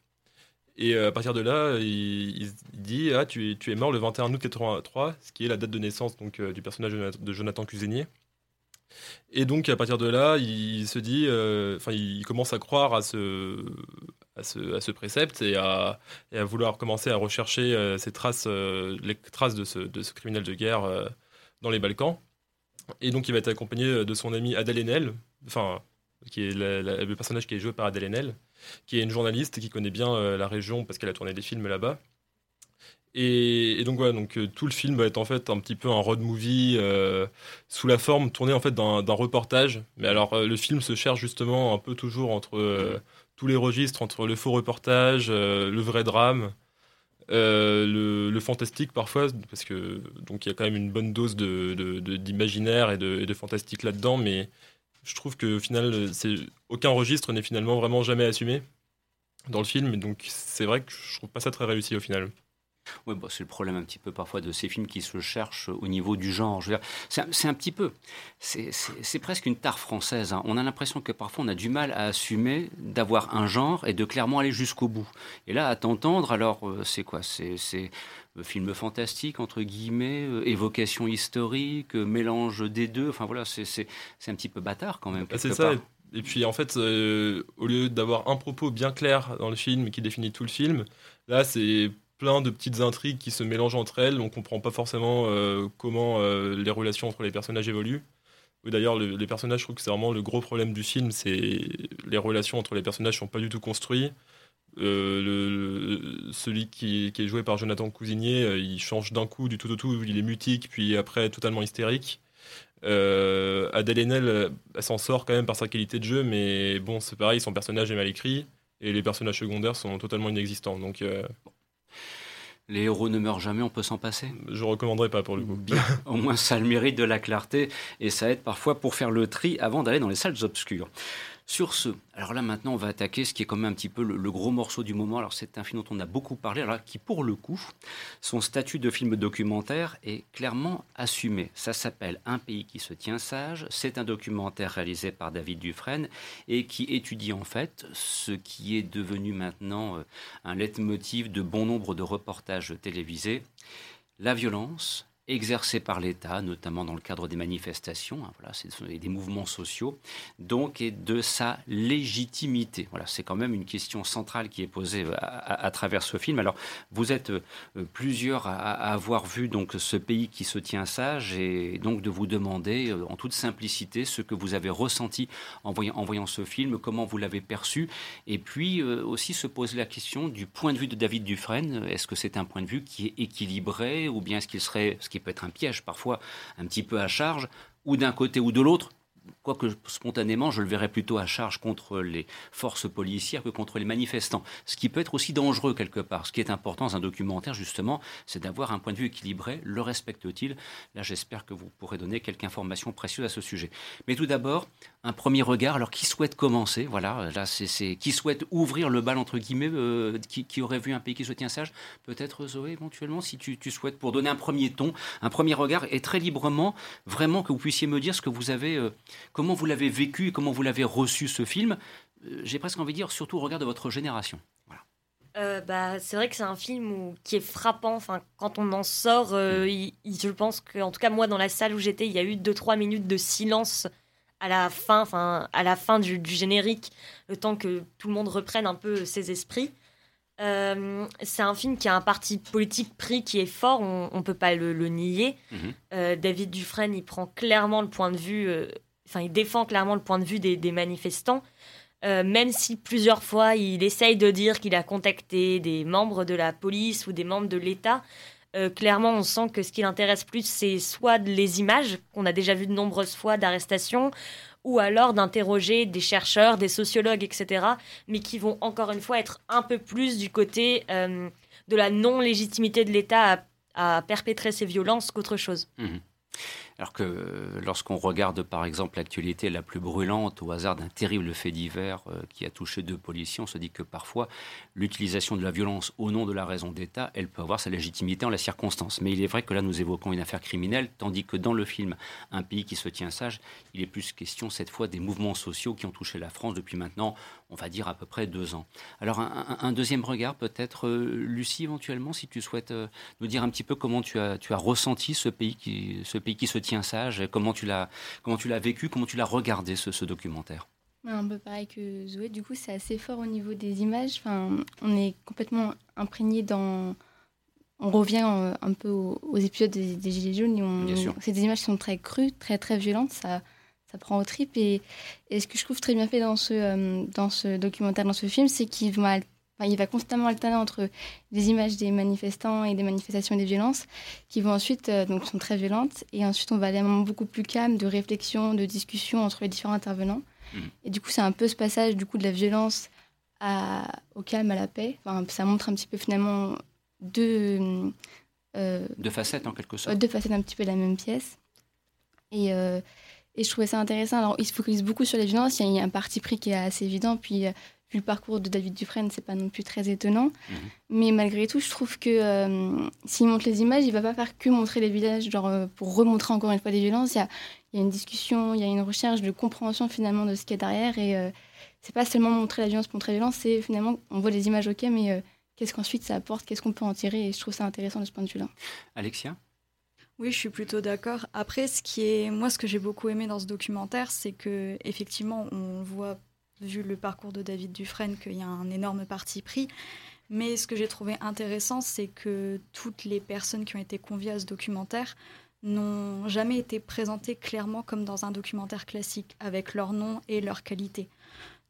Et à partir de là, il, dit ah, tu, tu, es mort le 21 août 1983, ce qui est la date de naissance donc, du personnage de Jonathan Cuisinier. Et donc à partir de là, il se dit, enfin, il commence à croire à ce, à ce, précepte et à, vouloir commencer à rechercher euh, ces traces, euh, les traces de ce, criminel de guerre euh, dans les Balkans. Et donc il va être accompagné de son ami Adèle Haenel, enfin, qui est le personnage qui est joué par Adèle Haenel, qui est une journaliste qui connaît bien la région parce qu'elle a tourné des films là-bas. Et, donc voilà, donc tout le film va être en fait un petit peu un road movie sous la forme tourné en fait d'un reportage. Mais alors le film se cherche justement un peu toujours entre tous les registres entre le faux reportage, euh, le vrai drame, euh, le, fantastique parfois, parce que donc il y a quand même une bonne dose d'imaginaire de, et, de, fantastique là-dedans, mais je trouve que au final, aucun registre n'est finalement vraiment jamais assumé dans le film, et donc c'est vrai que je trouve pas ça très réussi au final. Oui, bah, c'est le problème un petit peu parfois de ces films qui se cherchent au niveau du genre. C'est un, petit peu, c'est presque une tare française. Hein. On a l'impression que parfois on a du mal à assumer d'avoir un genre et de clairement aller jusqu'au bout. Et là, à t'entendre, alors euh, c'est quoi? C'est euh, film fantastique, entre guillemets, euh, évocation historique, mélange des deux. Enfin voilà, c'est un petit peu bâtard quand même. Ah, c'est ça. Et puis en fait, au lieu d'avoir un propos bien clair dans le film qui définit tout le film, là c'est plein de petites intrigues qui se mélangent entre elles. On comprend pas forcément euh, comment euh, les relations entre les personnages évoluent. D'ailleurs, les personnages, je trouve que c'est vraiment le gros problème du film, c'est les relations entre les personnages sont pas du tout construits. Euh, celui qui, est joué par Jonathan Cousigné, il change d'un coup du tout au tout, il est mutique, puis après totalement hystérique. Adèle Haenel, elle s'en sort quand même par sa qualité de jeu, mais bon, c'est pareil, son personnage est mal écrit, et les personnages secondaires sont totalement inexistants. Donc, les héros ne meurent jamais, on peut s'en passer Je recommanderais pas pour le coup. Au moins, ça a le mérite de la clarté et ça aide parfois pour faire le tri avant d'aller dans les salles obscures. Sur ce, alors là maintenant on va attaquer ce qui est quand même un petit peu le, gros morceau du moment. Alors c'est un film dont on a beaucoup parlé, alors qui pour le coup, son statut de film documentaire est clairement assumé. Ça s'appelle Un pays qui se tient sage. C'est un documentaire réalisé par David Dufresne et qui étudie en fait ce qui est devenu maintenant euh, un leitmotiv de bon nombre de reportages télévisés. La violence, exercés par l'État, notamment dans le cadre des manifestations, hein, voilà, des mouvements sociaux, donc et de sa légitimité. Voilà, c'est quand même une question centrale qui est posée euh, à, travers ce film. Alors, vous êtes euh, plusieurs à, avoir vu donc ce pays qui se tient sage et donc de vous demander euh, en toute simplicité ce que vous avez ressenti en voyant, ce film, comment vous l'avez perçu, et puis aussi se poser la question du point de vue de David Dufresne. Est-ce que c'est un point de vue qui est équilibré ou bien est-ce qu'il serait qui peut être un piège parfois un petit peu à charge, ou d'un côté ou de l'autre, quoique spontanément, je le verrais plutôt à charge contre les forces policières que contre les manifestants. Ce qui peut être aussi dangereux quelque part. Ce qui est important dans un documentaire, justement, c'est d'avoir un point de vue équilibré. Le respecte-t-il? Là, j'espère que vous pourrez donner quelques informations précieuses à ce sujet. Mais tout d'abord, un premier regard. Alors, qui souhaite commencer? Voilà, là, c'est qui souhaite ouvrir le bal entre guillemets, euh, qui, aurait vu un pays qui se tient sage? Peut-être Zoé, éventuellement, si tu, souhaites, pour donner un premier ton, un premier regard, et très librement, vraiment que vous puissiez me dire ce que vous avez, euh, comment vous l'avez vécu et comment vous l'avez reçu ce film. Euh, j'ai presque envie de dire, surtout au regard de votre génération. bah, c'est vrai que c'est un film qui est frappant. Enfin, quand on en sort, mm. je pense que, en tout cas moi, dans la salle où j'étais, il y a eu 2-3 minutes de silence à la fin, à la fin du, générique, le temps que tout le monde reprenne un peu ses esprits. Euh, c'est un film qui a un parti politique pris qui est fort, on ne peut pas le, nier. Mhm. Euh, David Dufresne, il prend clairement le point de vue, euh, enfin il défend clairement le point de vue des, manifestants, même si plusieurs fois il essaye de dire qu'il a contacté des membres de la police ou des membres de l'État. Euh, clairement, on sent que ce qui l'intéresse plus, c'est soit les images qu'on a déjà vues de nombreuses fois d'arrestation, ou alors d'interroger des chercheurs, des sociologues, etc., mais qui vont encore une fois être un peu plus du côté euh, de la non-légitimité de l'État à, perpétrer ces violences qu'autre chose. Mmh. Alors que lorsqu'on regarde par exemple l'actualité la plus brûlante au hasard d'un terrible fait divers euh, qui a touché deux policiers, on se dit que parfois l'utilisation de la violence au nom de la raison d'État, elle peut avoir sa légitimité en la circonstance. Mais il est vrai que là nous évoquons une affaire criminelle, tandis que dans le film Un pays qui se tient sage, il est plus question cette fois des mouvements sociaux qui ont touché la France depuis maintenant, on va dire à peu près deux ans. Alors un, deuxième regard peut-être, euh, Lucie éventuellement, si tu souhaites euh, nous dire un petit peu comment tu as, ressenti ce pays qui se tient sage Comment tu l'as, comment tu l'as vécu Comment tu l'as regardé ce, documentaire? Un peu pareil que Zoé, du coup c'est assez fort au niveau des images. Enfin, on est complètement imprégné dans. On revient euh, un peu aux, épisodes des, Gilets jaunes. Et on... C'est des images qui sont très crues, très très violentes. Ça, ça prend au trip. Et, et, ce que je trouve très bien fait dans ce, euh, dans ce documentaire, dans ce film, c'est qu'il il va constamment alterner entre les images des manifestants et des manifestations et des violences, qui vont ensuite, euh, donc sont très violentes, et ensuite on va aller à un moment beaucoup plus calme de réflexion, de discussion entre les différents intervenants. Mm. Et du coup, c'est un peu ce passage du coup de la violence au calme, à la paix. Enfin, ça montre un petit peu finalement deux, euh, deux facettes en quelque sorte. Deux facettes un petit peu de la même pièce. Et, euh, et je trouvais ça intéressant. Alors, il se focalise beaucoup sur les violences. Il y a un parti pris qui est assez évident. Puis, vu le parcours de David Dufresne, c'est pas non plus très étonnant. Mhm. Mais malgré tout, je trouve que euh, s'il montre les images, il va pas faire que montrer les villages, genre euh, pour remontrer encore une fois des violences. Il y a, y a, une discussion, il y a une recherche de compréhension finalement de ce qu'il y a derrière. Et euh, c'est pas seulement montrer la violence pour montrer la violence, c'est finalement, on voit les images, ok, mais qu'est-ce qu'ensuite ça apporte, qu'est-ce qu'on peut en tirer? Et je trouve ça intéressant de ce point de vue-là. Alexia? Oui, je suis plutôt d'accord. Après, ce qui est, moi, ce que j'ai beaucoup aimé dans ce documentaire, c'est que effectivement, on voit vu le parcours de David Dufresne, qu'il y a un énorme parti pris. Mais ce que j'ai trouvé intéressant, c'est que toutes les personnes qui ont été conviées à ce documentaire n'ont jamais été présentées clairement comme dans un documentaire classique, avec leur nom et leur qualité.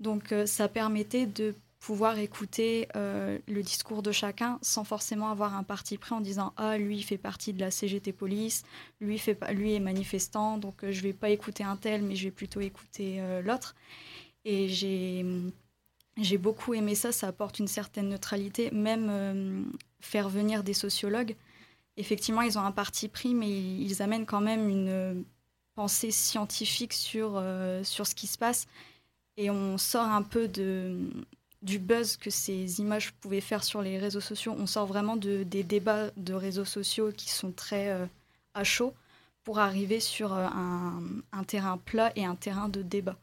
Donc euh, ça permettait de pouvoir écouter euh, le discours de chacun sans forcément avoir un parti pris en disant ah lui il fait partie de la CGT police lui fait lui est manifestant donc euh, je vais pas écouter un tel mais je vais plutôt écouter l'autre et j'ai, j'ai beaucoup aimé ça, ça apporte une certaine neutralité, même euh, faire venir des sociologues. Effectivement, ils ont un parti pris, mais ils, amènent quand même une pensée scientifique sur, euh, sur ce qui se passe. Et on sort un peu de, du buzz que ces images pouvaient faire sur les réseaux sociaux. On sort vraiment de, des débats de réseaux sociaux qui sont très euh, à chaud pour arriver sur un, un terrain plat et un terrain de débat.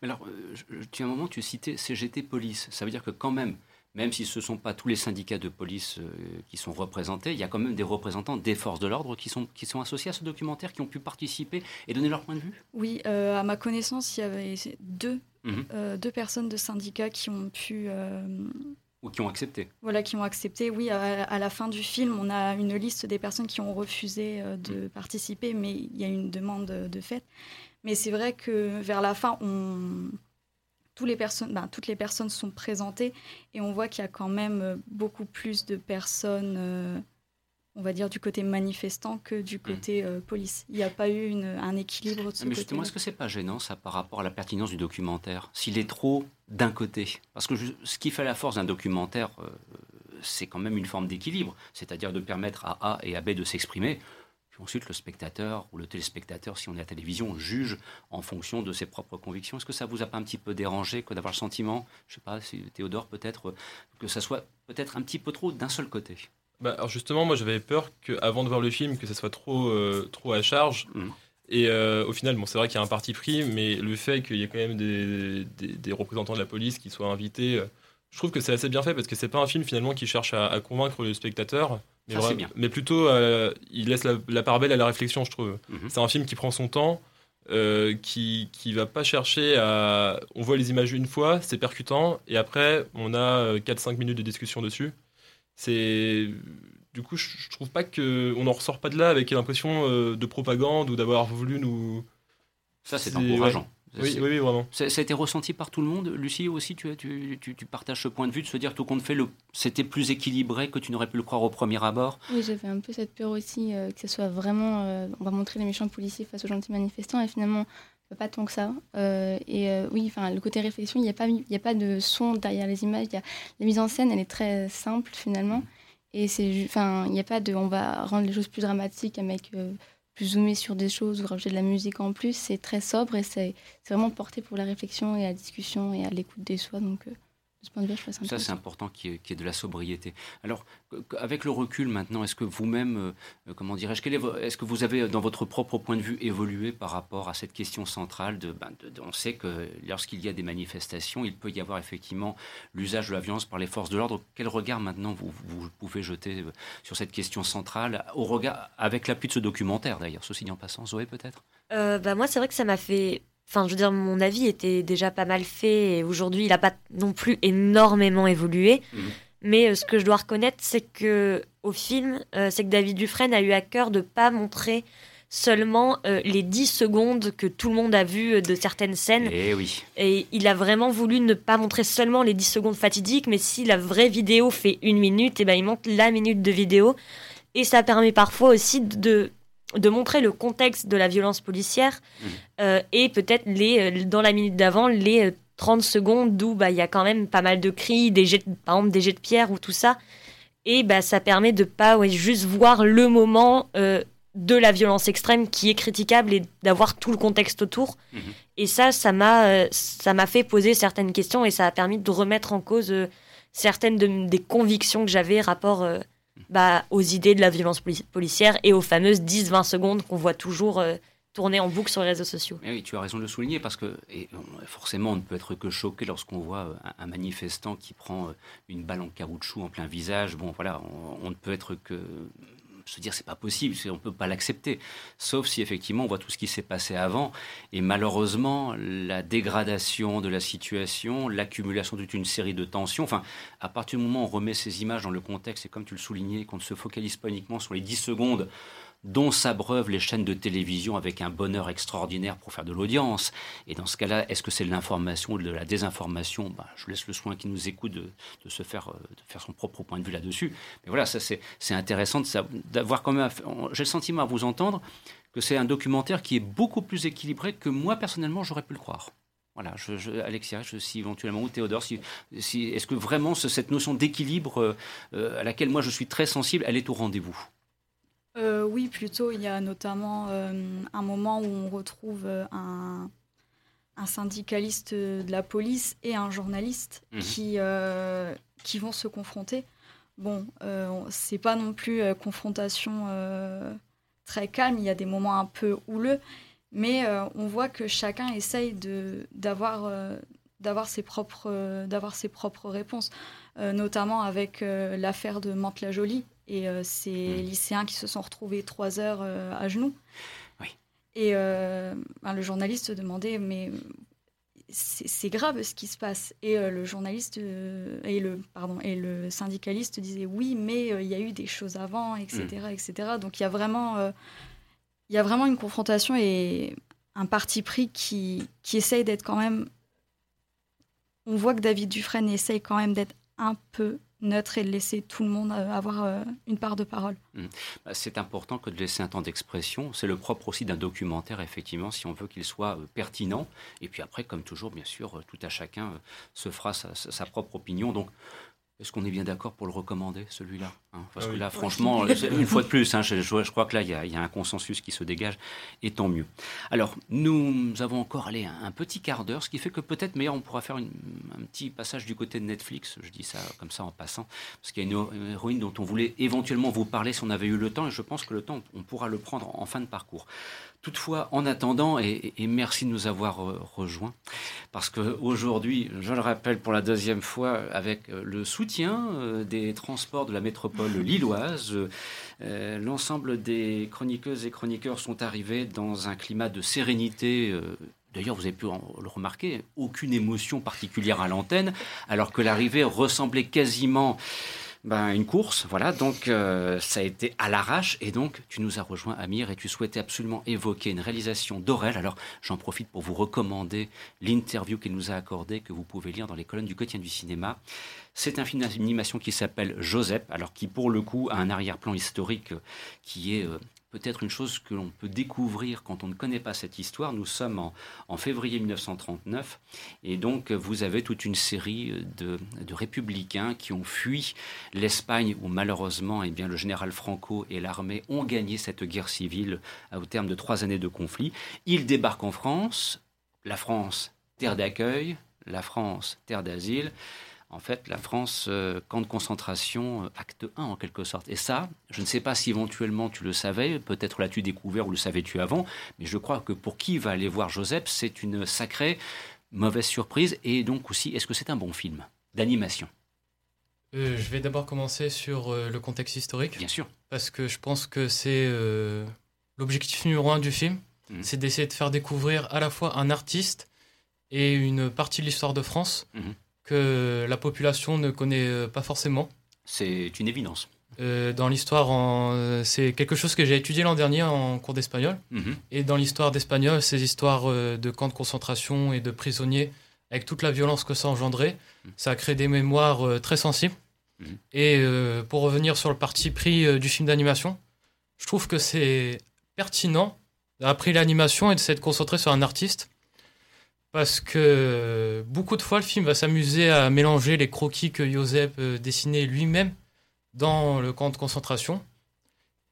Mais alors, euh, tu, à un moment, tu citais CGT Police. Ça veut dire que quand même, même si ce ne sont pas tous les syndicats de police euh, qui sont représentés, il y a quand même des représentants des forces de l'ordre qui sont, qui sont associés à ce documentaire, qui ont pu participer et donner leur point de vue? Oui, euh, à ma connaissance, il y avait deux, mhm. deux personnes de syndicats qui ont pu... ou qui ont accepté. Voilà, qui ont accepté. Oui, à, la fin du film, on a une liste des personnes qui ont refusé de mhm. participer, mais il y a une demande de fait. Mais c'est vrai que vers la fin, on... Tous les personnes, ben, toutes les personnes sont présentées et on voit qu'il y a quand même beaucoup plus de personnes. Euh, on va dire, du côté manifestant que du côté euh, police. Il n'y a pas eu un équilibre de ce Mais justement, est-ce que c'est pas gênant, ça, par rapport à la pertinence du documentaire? S'il est trop d'un côté Parce que ce qui fait la force d'un documentaire, euh, c'est quand même une forme d'équilibre, c'est-à-dire de permettre à A et à B de s'exprimer. Ensuite, le spectateur ou le téléspectateur, si on est à la télévision, juge en fonction de ses propres convictions. Est-ce que ça vous a pas un petit peu dérangé que d'avoir le sentiment, je sais pas, si Théodore peut-être, que ça soit peut-être un petit peu trop d'un seul côté? Bah, alors justement, moi j'avais peur qu'avant de voir le film, que ça soit trop, euh, trop à charge. Mm. Et euh, au final, bon, c'est vrai qu'il y a un parti pris, mais le fait qu'il y ait quand même des, des, représentants de la police qui soient invités, euh, je trouve que c'est assez bien fait parce que c'est pas un film finalement qui cherche à, convaincre le spectateur, mais, mais plutôt il laisse la, part belle à la réflexion, je trouve. Mm-hmm. C'est un film qui prend son temps, qui qui va pas chercher à. On voit les images une fois, c'est percutant, et après on a 4-5 minutes de discussion dessus. C'est du coup, je, trouve pas que on en ressort pas de là avec l'impression euh, de propagande ou d'avoir voulu nous. Ça, c'est encourageant. Oui, oui, vraiment. Ça, a été ressenti par tout le monde. Lucie aussi, tu, tu, tu, partages ce point de vue de se dire tout compte fait, c'était plus équilibré que tu n'aurais pu le croire au premier abord. Oui, j'avais un peu cette peur aussi euh, que ce soit vraiment. Euh, on va montrer les méchants policiers face aux gentils manifestants et finalement pas tant que ça. Euh, et euh, oui, enfin, le côté réflexion, il n'y a, pas, a pas de son derrière les images. Y a, la mise en scène, elle est très simple finalement. Et c'est, enfin, il n'y a pas de, on va rendre les choses plus dramatiques avec euh, zoomer sur des choses ou rajouter de la musique en plus. C'est très sobre et c'est, vraiment porté pour la réflexion et la discussion et à l'écoute des soi. Donc ça, c'est important qu'il y, ait de la sobriété. Alors, avec le recul maintenant, est-ce que vous-même, euh, comment dirais-je, est-ce que vous avez, dans votre propre point de vue, évolué par rapport à cette question centrale de, ben, on sait que lorsqu'il y a des manifestations, il peut y avoir effectivement l'usage de la violence par les forces de l'ordre. Quel regard maintenant vous, pouvez jeter euh, sur cette question centrale, au regard, avec l'appui de ce documentaire d'ailleurs, ceci dit en passant, Zoé peut-être? Bah Moi, c'est vrai que ça m'a fait Enfin, je veux dire, mon avis était déjà pas mal fait et aujourd'hui, il n'a pas non plus énormément évolué. Mhm. Mais euh, ce que je dois reconnaître, c'est que au film, euh, c'est que David Dufresne a eu à cœur de pas montrer seulement euh, les 10 secondes que tout le monde a vues de certaines scènes. Et eh oui. Et il a vraiment voulu ne pas montrer seulement les 10 secondes fatidiques, mais si la vraie vidéo fait une minute, et eh ben il montre la minute de vidéo. Et ça permet parfois aussi de de montrer le contexte de la violence policière mmh. euh, et peut-être les euh, dans la minute d'avant les 30 euh, secondes où bah il y a quand même pas mal de cris des jets par exemple des jets de pierre ou tout ça et bah ça permet de pas ouais, juste voir le moment de la violence extrême qui est critiquable et d'avoir tout le contexte autour mmh. et ça ça m'a ça m'a fait poser certaines questions et ça a permis de remettre en cause certaines des convictions que j'avais rapport bah, aux idées de la violence policière et aux fameuses 10-20 secondes qu'on voit toujours euh, tourner en boucle sur les réseaux sociaux. oui, tu as raison de le souligner parce que forcément, on ne peut être que choqué lorsqu'on voit euh, un, manifestant qui prend euh, une balle en caoutchouc en plein visage. Bon, voilà, on ne peut être que se dire c'est pas possible, on ne peut pas l'accepter. Sauf si effectivement on voit tout ce qui s'est passé avant. Et malheureusement, la dégradation de la situation, l'accumulation toute une série de tensions, enfin, à partir du moment où on remet ces images dans le contexte, et comme tu le soulignais, qu'on ne se focalise pas uniquement sur les 10 secondes dont s'abreuvent les chaînes de télévision avec un bonheur extraordinaire pour faire de l'audience. Et dans ce cas-là, est-ce que c'est de l'information ou de la désinformation? Bah, Je laisse le soin qui nous écoute de, se faire, euh, de faire son propre point de vue là-dessus. Mais voilà, c'est intéressant d'avoir quand même... J'ai le sentiment à vous entendre que c'est un documentaire qui est beaucoup plus équilibré que moi personnellement j'aurais pu le croire. Voilà, je, Alexia, je, si éventuellement, ou Théodore, si, si, est-ce que vraiment cette notion d'équilibre euh, à laquelle moi je suis très sensible, elle est au rendez-vous? Euh, oui, plutôt. Il y a notamment euh, un moment où on retrouve euh, un, syndicaliste de la police et un journaliste mhm. qui, qui vont se confronter. Bon, c'est pas non plus confrontation très calme, il y a des moments un peu houleux, mais on voit que chacun essaye d'avoir d'avoir ses propres d'avoir ses propres réponses notamment avec l'affaire de Mantes-la-Jolie et euh, ces hmm. lycéens qui se sont retrouvés trois heures euh, à genoux. Et euh, ben, le journaliste se demandait, mais c'est grave ce qui se passe. Et le journaliste et le pardon et le syndicaliste disaient oui, mais il y a eu des choses avant, etc., hmm. etc. Donc il y a vraiment il y a vraiment une confrontation et un parti pris qui qui essaye d'être quand même. On voit que David Dufresne essaye quand même d'être un peu neutre et de laisser tout le monde avoir une part de parole. Mmh. Bah, c'est important que de laisser un temps d'expression. C'est le propre aussi d'un documentaire, effectivement, si on veut qu'il soit pertinent. Et puis après, comme toujours, bien sûr, tout à chacun se fera sa, sa propre opinion. Donc, est-ce qu'on est bien d'accord pour le recommander, celui-là hein? Parce ah que là, franchement, une fois de plus, hein, je, crois que là, il y, a, un consensus qui se dégage, et tant mieux. Alors, nous avons encore allé un, petit quart d'heure, ce qui fait que peut-être, meilleur, on pourra faire un petit passage du côté de Netflix, je dis ça comme ça en passant, parce qu'il y a une héroïne dont on voulait éventuellement vous parler si on avait eu le temps, et je pense que le temps, on pourra le prendre en fin de parcours. Toutefois, en attendant, et, merci de nous avoir euh, rejoints, parce qu'aujourd'hui, je le rappelle pour la deuxième fois, avec euh, le soutien euh, des transports de la métropole lilloise, l'ensemble des chroniqueuses et chroniqueurs sont arrivés dans un climat de sérénité. D'ailleurs, vous avez pu le remarquer, aucune émotion particulière à l'antenne, alors que l'arrivée ressemblait quasiment ben, une course, voilà. Donc euh, ça a été à l'arrache et donc tu nous as rejoint Amir et tu souhaitais absolument évoquer une réalisation d'Aurel. Alors j'en profite pour vous recommander l'interview qu'il nous a accordée que vous pouvez lire dans les colonnes du quotidien du cinéma. C'est un film d'animation qui s'appelle Joseph, alors qui pour le coup a un arrière-plan historique qui est euh, peut-être une chose que l'on peut découvrir quand on ne connaît pas cette histoire. Nous sommes en, février 1939 et donc vous avez toute une série de, républicains qui ont fui l'Espagne où malheureusement eh bien, le général Franco et l'armée ont gagné cette guerre civile au terme de trois années de conflit. Ils débarquent en France, la France terre d'accueil, la France terre d'asile en fait, la France, euh, camp de concentration, euh, acte 1 en quelque sorte. Et ça, je ne sais pas si éventuellement tu le savais, peut-être l'as-tu découvert ou le savais-tu avant, mais je crois que pour qui va aller voir Joseph, c'est une sacrée mauvaise surprise. Et donc aussi, est-ce que c'est un bon film d'animation? Euh, Je vais d'abord commencer sur le contexte historique. Bien sûr. Parce que je pense que c'est l'objectif numéro un du film, mmh. c'est d'essayer de faire découvrir à la fois un artiste et une partie de l'histoire de France. Mmh que la population ne connaît euh, pas forcément. C'est une évidence. Euh, dans l'histoire, euh, c'est quelque chose que j'ai étudié l'an dernier en cours d'espagnol. Mhm. Et dans l'histoire d'espagnol, ces histoires de camps de concentration et de prisonniers, avec toute la violence que ça engendrait, mhm. ça a créé des mémoires très sensibles. Mhm. Et pour revenir sur le parti pris du film d'animation, je trouve que c'est pertinent d'après l'animation et de s'être concentré sur un artiste parce que beaucoup de fois, le film va s'amuser à mélanger les croquis que Joseph euh, dessinait lui-même dans le camp de concentration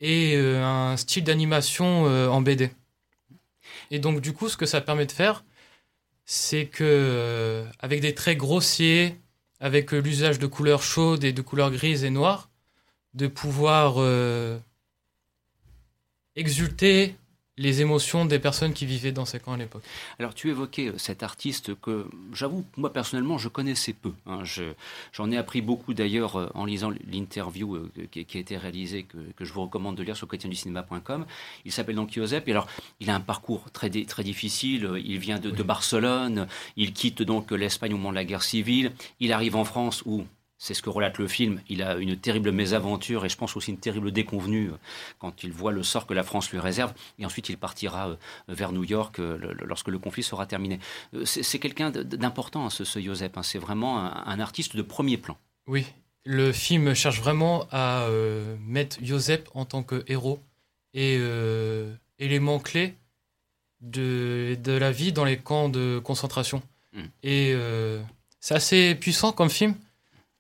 et euh, un style d'animation euh, en BD. Et donc, du coup, ce que ça permet de faire, c'est que, avec des traits grossiers, avec l'usage de couleurs chaudes et de couleurs grises et noires, de pouvoir exulter les émotions des personnes qui vivaient dans ces camps à l'époque. Alors tu évoquais euh, cet artiste que j'avoue, moi personnellement, je connaissais peu. Hein. J'en ai appris beaucoup d'ailleurs euh, en lisant l'interview euh, qui, a été réalisée, que, je vous recommande de lire sur du cinéma.com. Il s'appelle donc Josep, et alors il a un parcours très, très difficile. Il vient de, de Barcelone, il quitte donc l'Espagne au moment de la guerre civile. Il arrive en France où c'est ce que relate le film. Il a une terrible mésaventure et je pense aussi une terrible déconvenue euh, quand il voit le sort que la France lui réserve. Et ensuite, il partira euh, vers New York euh, lorsque le conflit sera terminé. C'est quelqu'un d'important, hein, ce, ce Joseph. Hein. C'est vraiment un, artiste de premier plan. Oui, le film cherche vraiment à mettre Joseph en tant que héros et élément clé de, de, la vie dans les camps de concentration. Hmm. Et c'est assez puissant comme film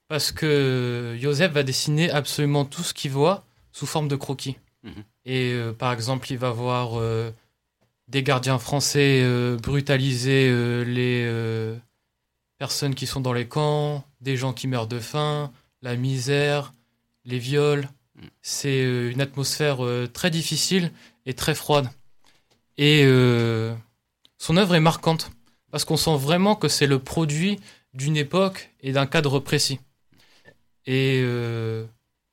parce que Joseph va dessiner absolument tout ce qu'il voit sous forme de croquis. Mhm. Et euh, par exemple, il va voir euh, des gardiens français euh, brutaliser les personnes qui sont dans les camps, des gens qui meurent de faim, la misère, les viols. Mhm. C'est une atmosphère très difficile et très froide. Et son œuvre est marquante parce qu'on sent vraiment que c'est le produit d'une époque et d'un cadre précis. Et euh,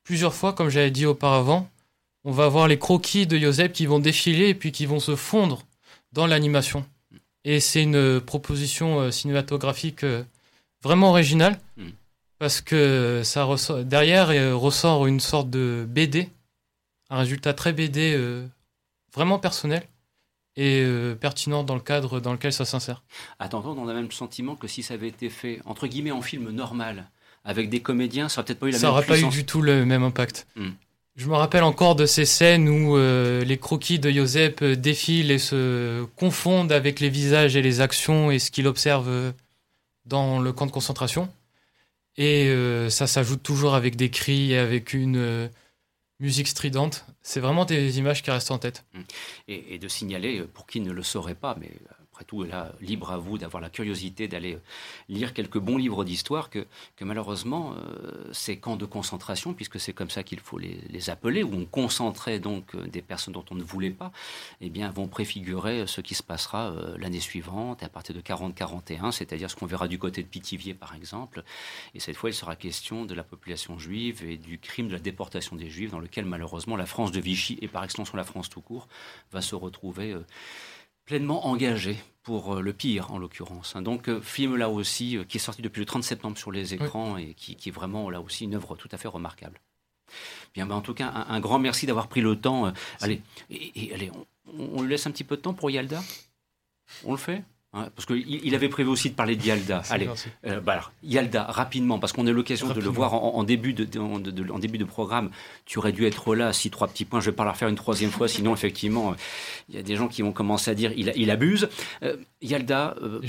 plusieurs fois, comme j'avais dit auparavant, on va voir les croquis de Joseph qui vont défiler et puis qui vont se fondre dans l'animation. Et c'est une proposition euh, cinématographique euh, vraiment originale hmm. parce que ça ressort, derrière ressort une sorte de BD, un résultat très BD, vraiment personnel et pertinent dans le cadre dans lequel ça s'insère. Attends, on a même le sentiment que si ça avait été fait entre guillemets en film normal, avec des comédiens, ça aurait peut-être pas eu la ça même Ça n'aurait pas eu du tout le même impact. Hmm. Je me rappelle encore de ces scènes où euh, les croquis de Joseph euh, défilent et se confondent avec les visages et les actions et ce qu'il observe euh, dans le camp de concentration. Et ça s'ajoute toujours avec des cris et avec une musique stridente. C'est vraiment des images qui restent en tête. Hmm. Et, et, de signaler, pour qui ne le saurait pas, mais après tout, là, libre à vous d'avoir la curiosité d'aller euh, lire quelques bons livres d'histoire que, que malheureusement, euh, ces camps de concentration, puisque c'est comme ça qu'il faut les, appeler, où on concentrait donc euh, des personnes dont on ne voulait pas, eh bien, vont préfigurer ce qui se passera l'année suivante, à partir de 40-41, c'est-à-dire ce qu'on verra du côté de Pithiviers, par exemple. Et cette fois, il sera question de la population juive et du crime de la déportation des juifs, dans lequel, malheureusement, la France de Vichy, et par extension la France tout court, va se retrouver pleinement engagé pour euh, le pire en l'occurrence. Hein. Donc euh, film là aussi euh, qui est sorti depuis le 30 septembre sur les écrans et qui, est vraiment là aussi une œuvre tout à fait remarquable. Bien, ben, en tout cas, un, grand merci d'avoir pris le temps. allez, et, allez, on, on, lui laisse un petit peu de temps pour Yalda? On le fait? Hein, parce qu'il il avait prévu aussi de parler de Yalda. Allez, euh, bah alors, Yalda, rapidement, parce qu'on a l'occasion de le voir en, début de, en, début de programme. Tu aurais dû être là, si trois petits points. Je ne vais pas la refaire une troisième fois, sinon, effectivement, il y a des gens qui vont commencer à dire il, il abuse. Euh, Yalda, euh,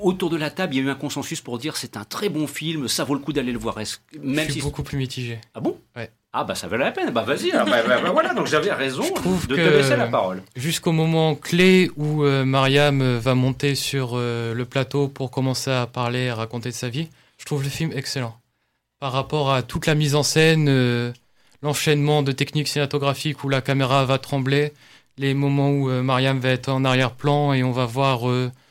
autour de la table, il y a eu un consensus pour dire c'est un très bon film, ça vaut le coup d'aller le voir. Même Je suis beaucoup plus mitigé. Ah bon? Ouais. Ah bah ça valait la peine, bah vas-y, hein. bah, bah, bah, voilà, donc j'avais raison de te laisser la parole. Jusqu'au moment clé où euh, Mariam euh, va monter sur euh, le plateau pour commencer à parler et raconter de sa vie, je trouve le film excellent. Par rapport à toute la mise en scène, l'enchaînement de techniques cinématographiques où la caméra va trembler, les moments où Mariam va être en arrière-plan et on va voir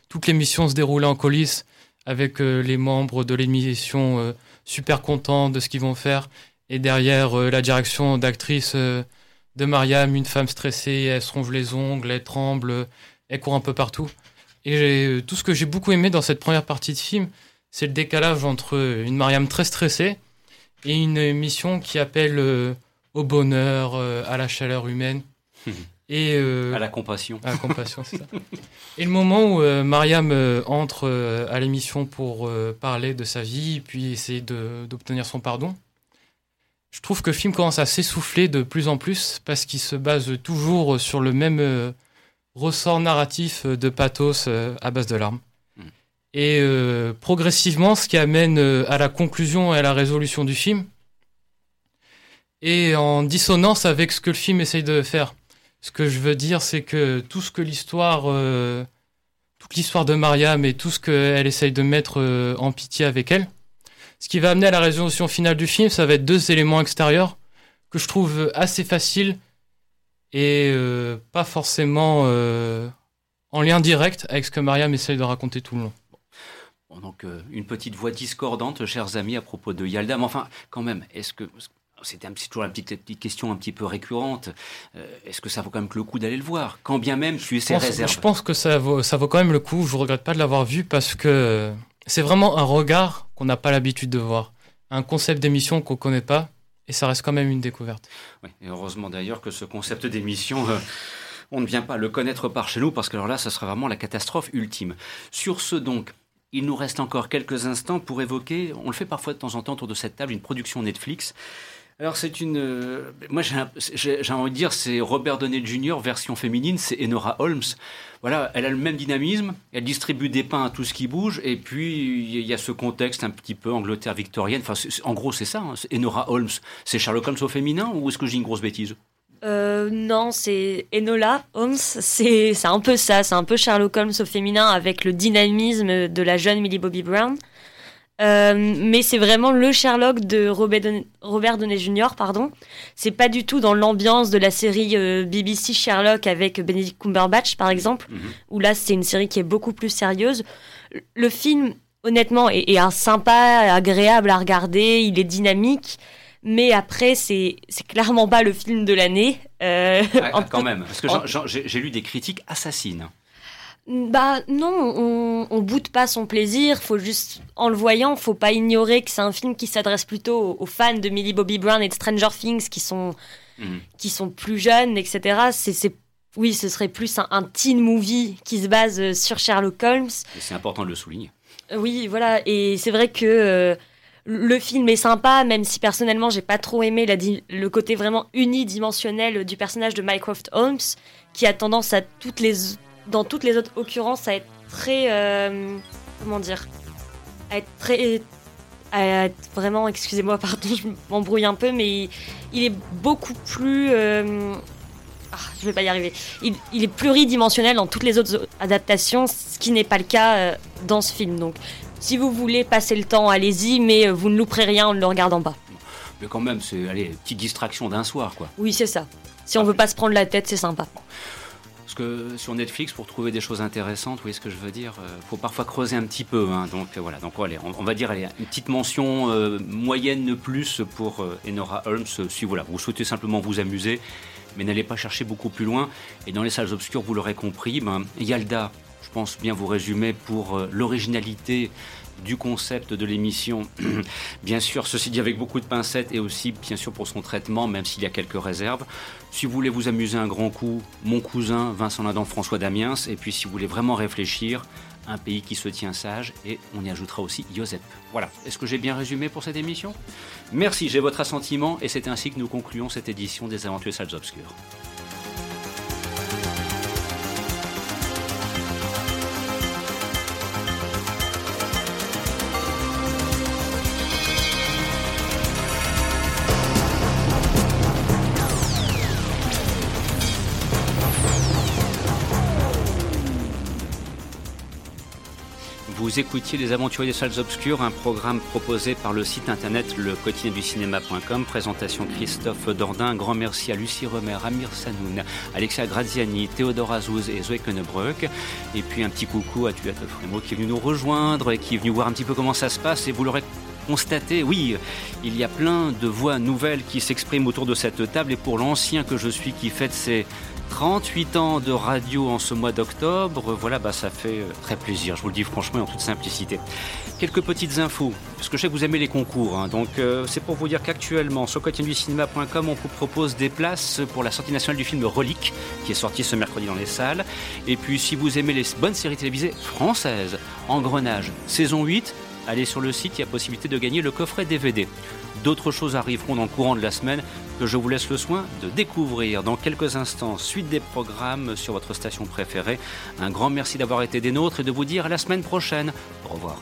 toutes les missions se dérouler en coulisses avec les membres de l'émission super contents de ce qu'ils vont faire et derrière euh, la direction d'actrice euh, de Mariam, une femme stressée, elle se ronge les ongles, elle tremble, elle court un peu partout. Et euh, tout ce que j'ai beaucoup aimé dans cette première partie de film, c'est le décalage entre une Mariam très stressée et une mission qui appelle au bonheur, à la chaleur humaine. Et à la compassion. À la compassion, c'est ça. Et le moment où Mariam entre à l'émission pour parler de sa vie, puis essayer d'obtenir son pardon, je trouve que le film commence à s'essouffler de plus en plus parce qu'il se base toujours sur le même euh, ressort narratif de pathos euh, à base de larmes. Hmm. Et euh, progressivement, ce qui amène à la conclusion et à la résolution du film est en dissonance avec ce que le film essaye de faire. Ce que je veux dire, c'est que tout ce que l'histoire, toute l'histoire de Mariam et tout ce qu'elle essaye de mettre en pitié avec elle, ce qui va amener à la résolution finale du film, ça va être deux éléments extérieurs que je trouve assez faciles et euh, pas forcément euh, en lien direct avec ce que Mariam essaye de raconter tout le long. donc euh, une petite voix discordante, chers amis, à propos de Yalda. Mais enfin, quand même, est-ce que c'était toujours une petite, question un petit peu récurrente. Est-ce que ça vaut quand même le coup d'aller le voir? Quand bien même tu es ses réserves. Je pense que ça vaut, ça vaut quand même le coup. Je ne regrette pas de l'avoir vu parce que c'est vraiment un regard qu'on n'a pas l'habitude de voir, un concept d'émission qu'on ne connaît pas, et ça reste quand même une découverte. Oui, et heureusement d'ailleurs que ce concept d'émission, euh, on ne vient pas le connaître par chez nous, parce que alors là, ça serait vraiment la catastrophe ultime. Sur ce donc, il nous reste encore quelques instants pour évoquer, on le fait parfois de temps en temps autour de cette table, une production Netflix. Alors c'est une, euh, moi j'ai envie de dire c'est Robert Downey Jr. version féminine, c'est Enora Holmes voilà, elle a le même dynamisme, elle distribue des pains à tout ce qui bouge, et puis il y a ce contexte un petit peu Angleterre victorienne. Enfin, en gros, c'est ça. Hein. Enola Holmes, c'est Sherlock Holmes au féminin, ou est-ce que j'ai une grosse bêtise? Euh, non, c'est Enola Holmes, c'est un peu ça, c'est un peu Sherlock Holmes au féminin avec le dynamisme de la jeune Millie Bobby Brown. Euh, mais c'est vraiment le Sherlock de Robert, Robert Downey Jr. Pardon. C'est pas du tout dans l'ambiance de la série euh, BBC Sherlock avec Benedict Cumberbatch, par exemple, mhm. où là c'est une série qui est beaucoup plus sérieuse. Le film, honnêtement, est, un sympa, agréable à regarder. Il est dynamique. Mais après, c'est clairement pas le film de l'année. Euh, ah, quand même, parce que j'ai lu des critiques assassines. Bah non, on, on boude pas son plaisir. Faut juste, en le voyant, faut pas ignorer que c'est un film qui s'adresse plutôt aux, fans de Millie Bobby Brown et de Stranger Things qui sont mhm. qui sont plus jeunes, etc. C'est oui, ce serait plus un, teen movie qui se base euh, sur Sherlock Holmes. C'est important de le souligner. Oui, voilà, et c'est vrai que euh, le film est sympa, même si personnellement j'ai pas trop aimé le côté vraiment unidimensionnel du personnage de Mycroft Holmes, qui a tendance à toutes les, dans toutes les autres occurrences à être très, euh, comment dire, à être très, à être vraiment, excusez-moi, pardon, je m'embrouille un peu, mais il, est beaucoup plus, euh, ah, je vais pas y arriver. Il, il, est pluridimensionnel dans toutes les autres adaptations, ce qui n'est pas le cas euh, dans ce film. Donc, si vous voulez passer le temps, allez-y, mais vous ne louperez rien en ne le regardant pas. Mais quand même, c'est allez, petite distraction d'un soir, quoi. Oui, c'est ça. Si on veut pas se prendre la tête, c'est sympa. Parce que sur Netflix, pour trouver des choses intéressantes, vous voyez ce que je veux dire, il euh, faut parfois creuser un petit peu. Hein. donc voilà, donc allez, on, va dire une petite mention euh, moyenne plus pour euh, Enora Holmes. Si vous souhaitez simplement vous amuser, mais n'allez pas chercher beaucoup plus loin. Et dans les salles obscures, vous l'aurez compris, ben, Yalda, je pense bien vous résumer pour l'originalité du concept de l'émission. bien sûr, ceci dit avec beaucoup de pincettes et aussi, bien sûr, pour son traitement, même s'il y a quelques réserves. Si vous voulez vous amuser un grand coup, mon cousin Vincent Ladan, François Damiens. Et puis, si vous voulez vraiment réfléchir, un pays qui se tient sage. Et on y ajoutera aussi Joseph. Voilà. Est-ce que j'ai bien résumé pour cette émission? Merci, j'ai votre assentiment. Et c'est ainsi que nous concluons cette édition des Aventures Salles Obscures. Vous écoutiez Les Aventuriers des Salles Obscures, un programme proposé par le site internet le du cinéma.com. Présentation Christophe Dordain. Grand merci à Lucie Remer, Amir Sanoun, Alexia Graziani, Théodore Azouz et Zoé Kennebreuk. Et puis un petit coucou à Tuat Frémo qui est venu nous rejoindre et qui est venu voir un petit peu comment ça se passe. Et vous l'aurez constaté, oui, il y a plein de voix nouvelles qui s'expriment autour de cette table. Et pour l'ancien que je suis qui fête ses 38 ans de radio en ce mois d'octobre, voilà, bah, ça fait euh, très plaisir, je vous le dis franchement en toute simplicité. Quelques petites infos, parce que je sais que vous aimez les concours, hein. donc euh, c'est pour vous dire qu'actuellement sur cinéma.com on vous propose des places pour la sortie nationale du film Relique, qui est sorti ce mercredi dans les salles. Et puis si vous aimez les bonnes séries télévisées françaises, Engrenage, saison 8, allez sur le site, il y a possibilité de gagner le coffret DVD. D'autres choses arriveront dans le courant de la semaine que je vous laisse le soin de découvrir dans quelques instants. Suite des programmes sur votre station préférée. Un grand merci d'avoir été des nôtres et de vous dire à la semaine prochaine. Au revoir.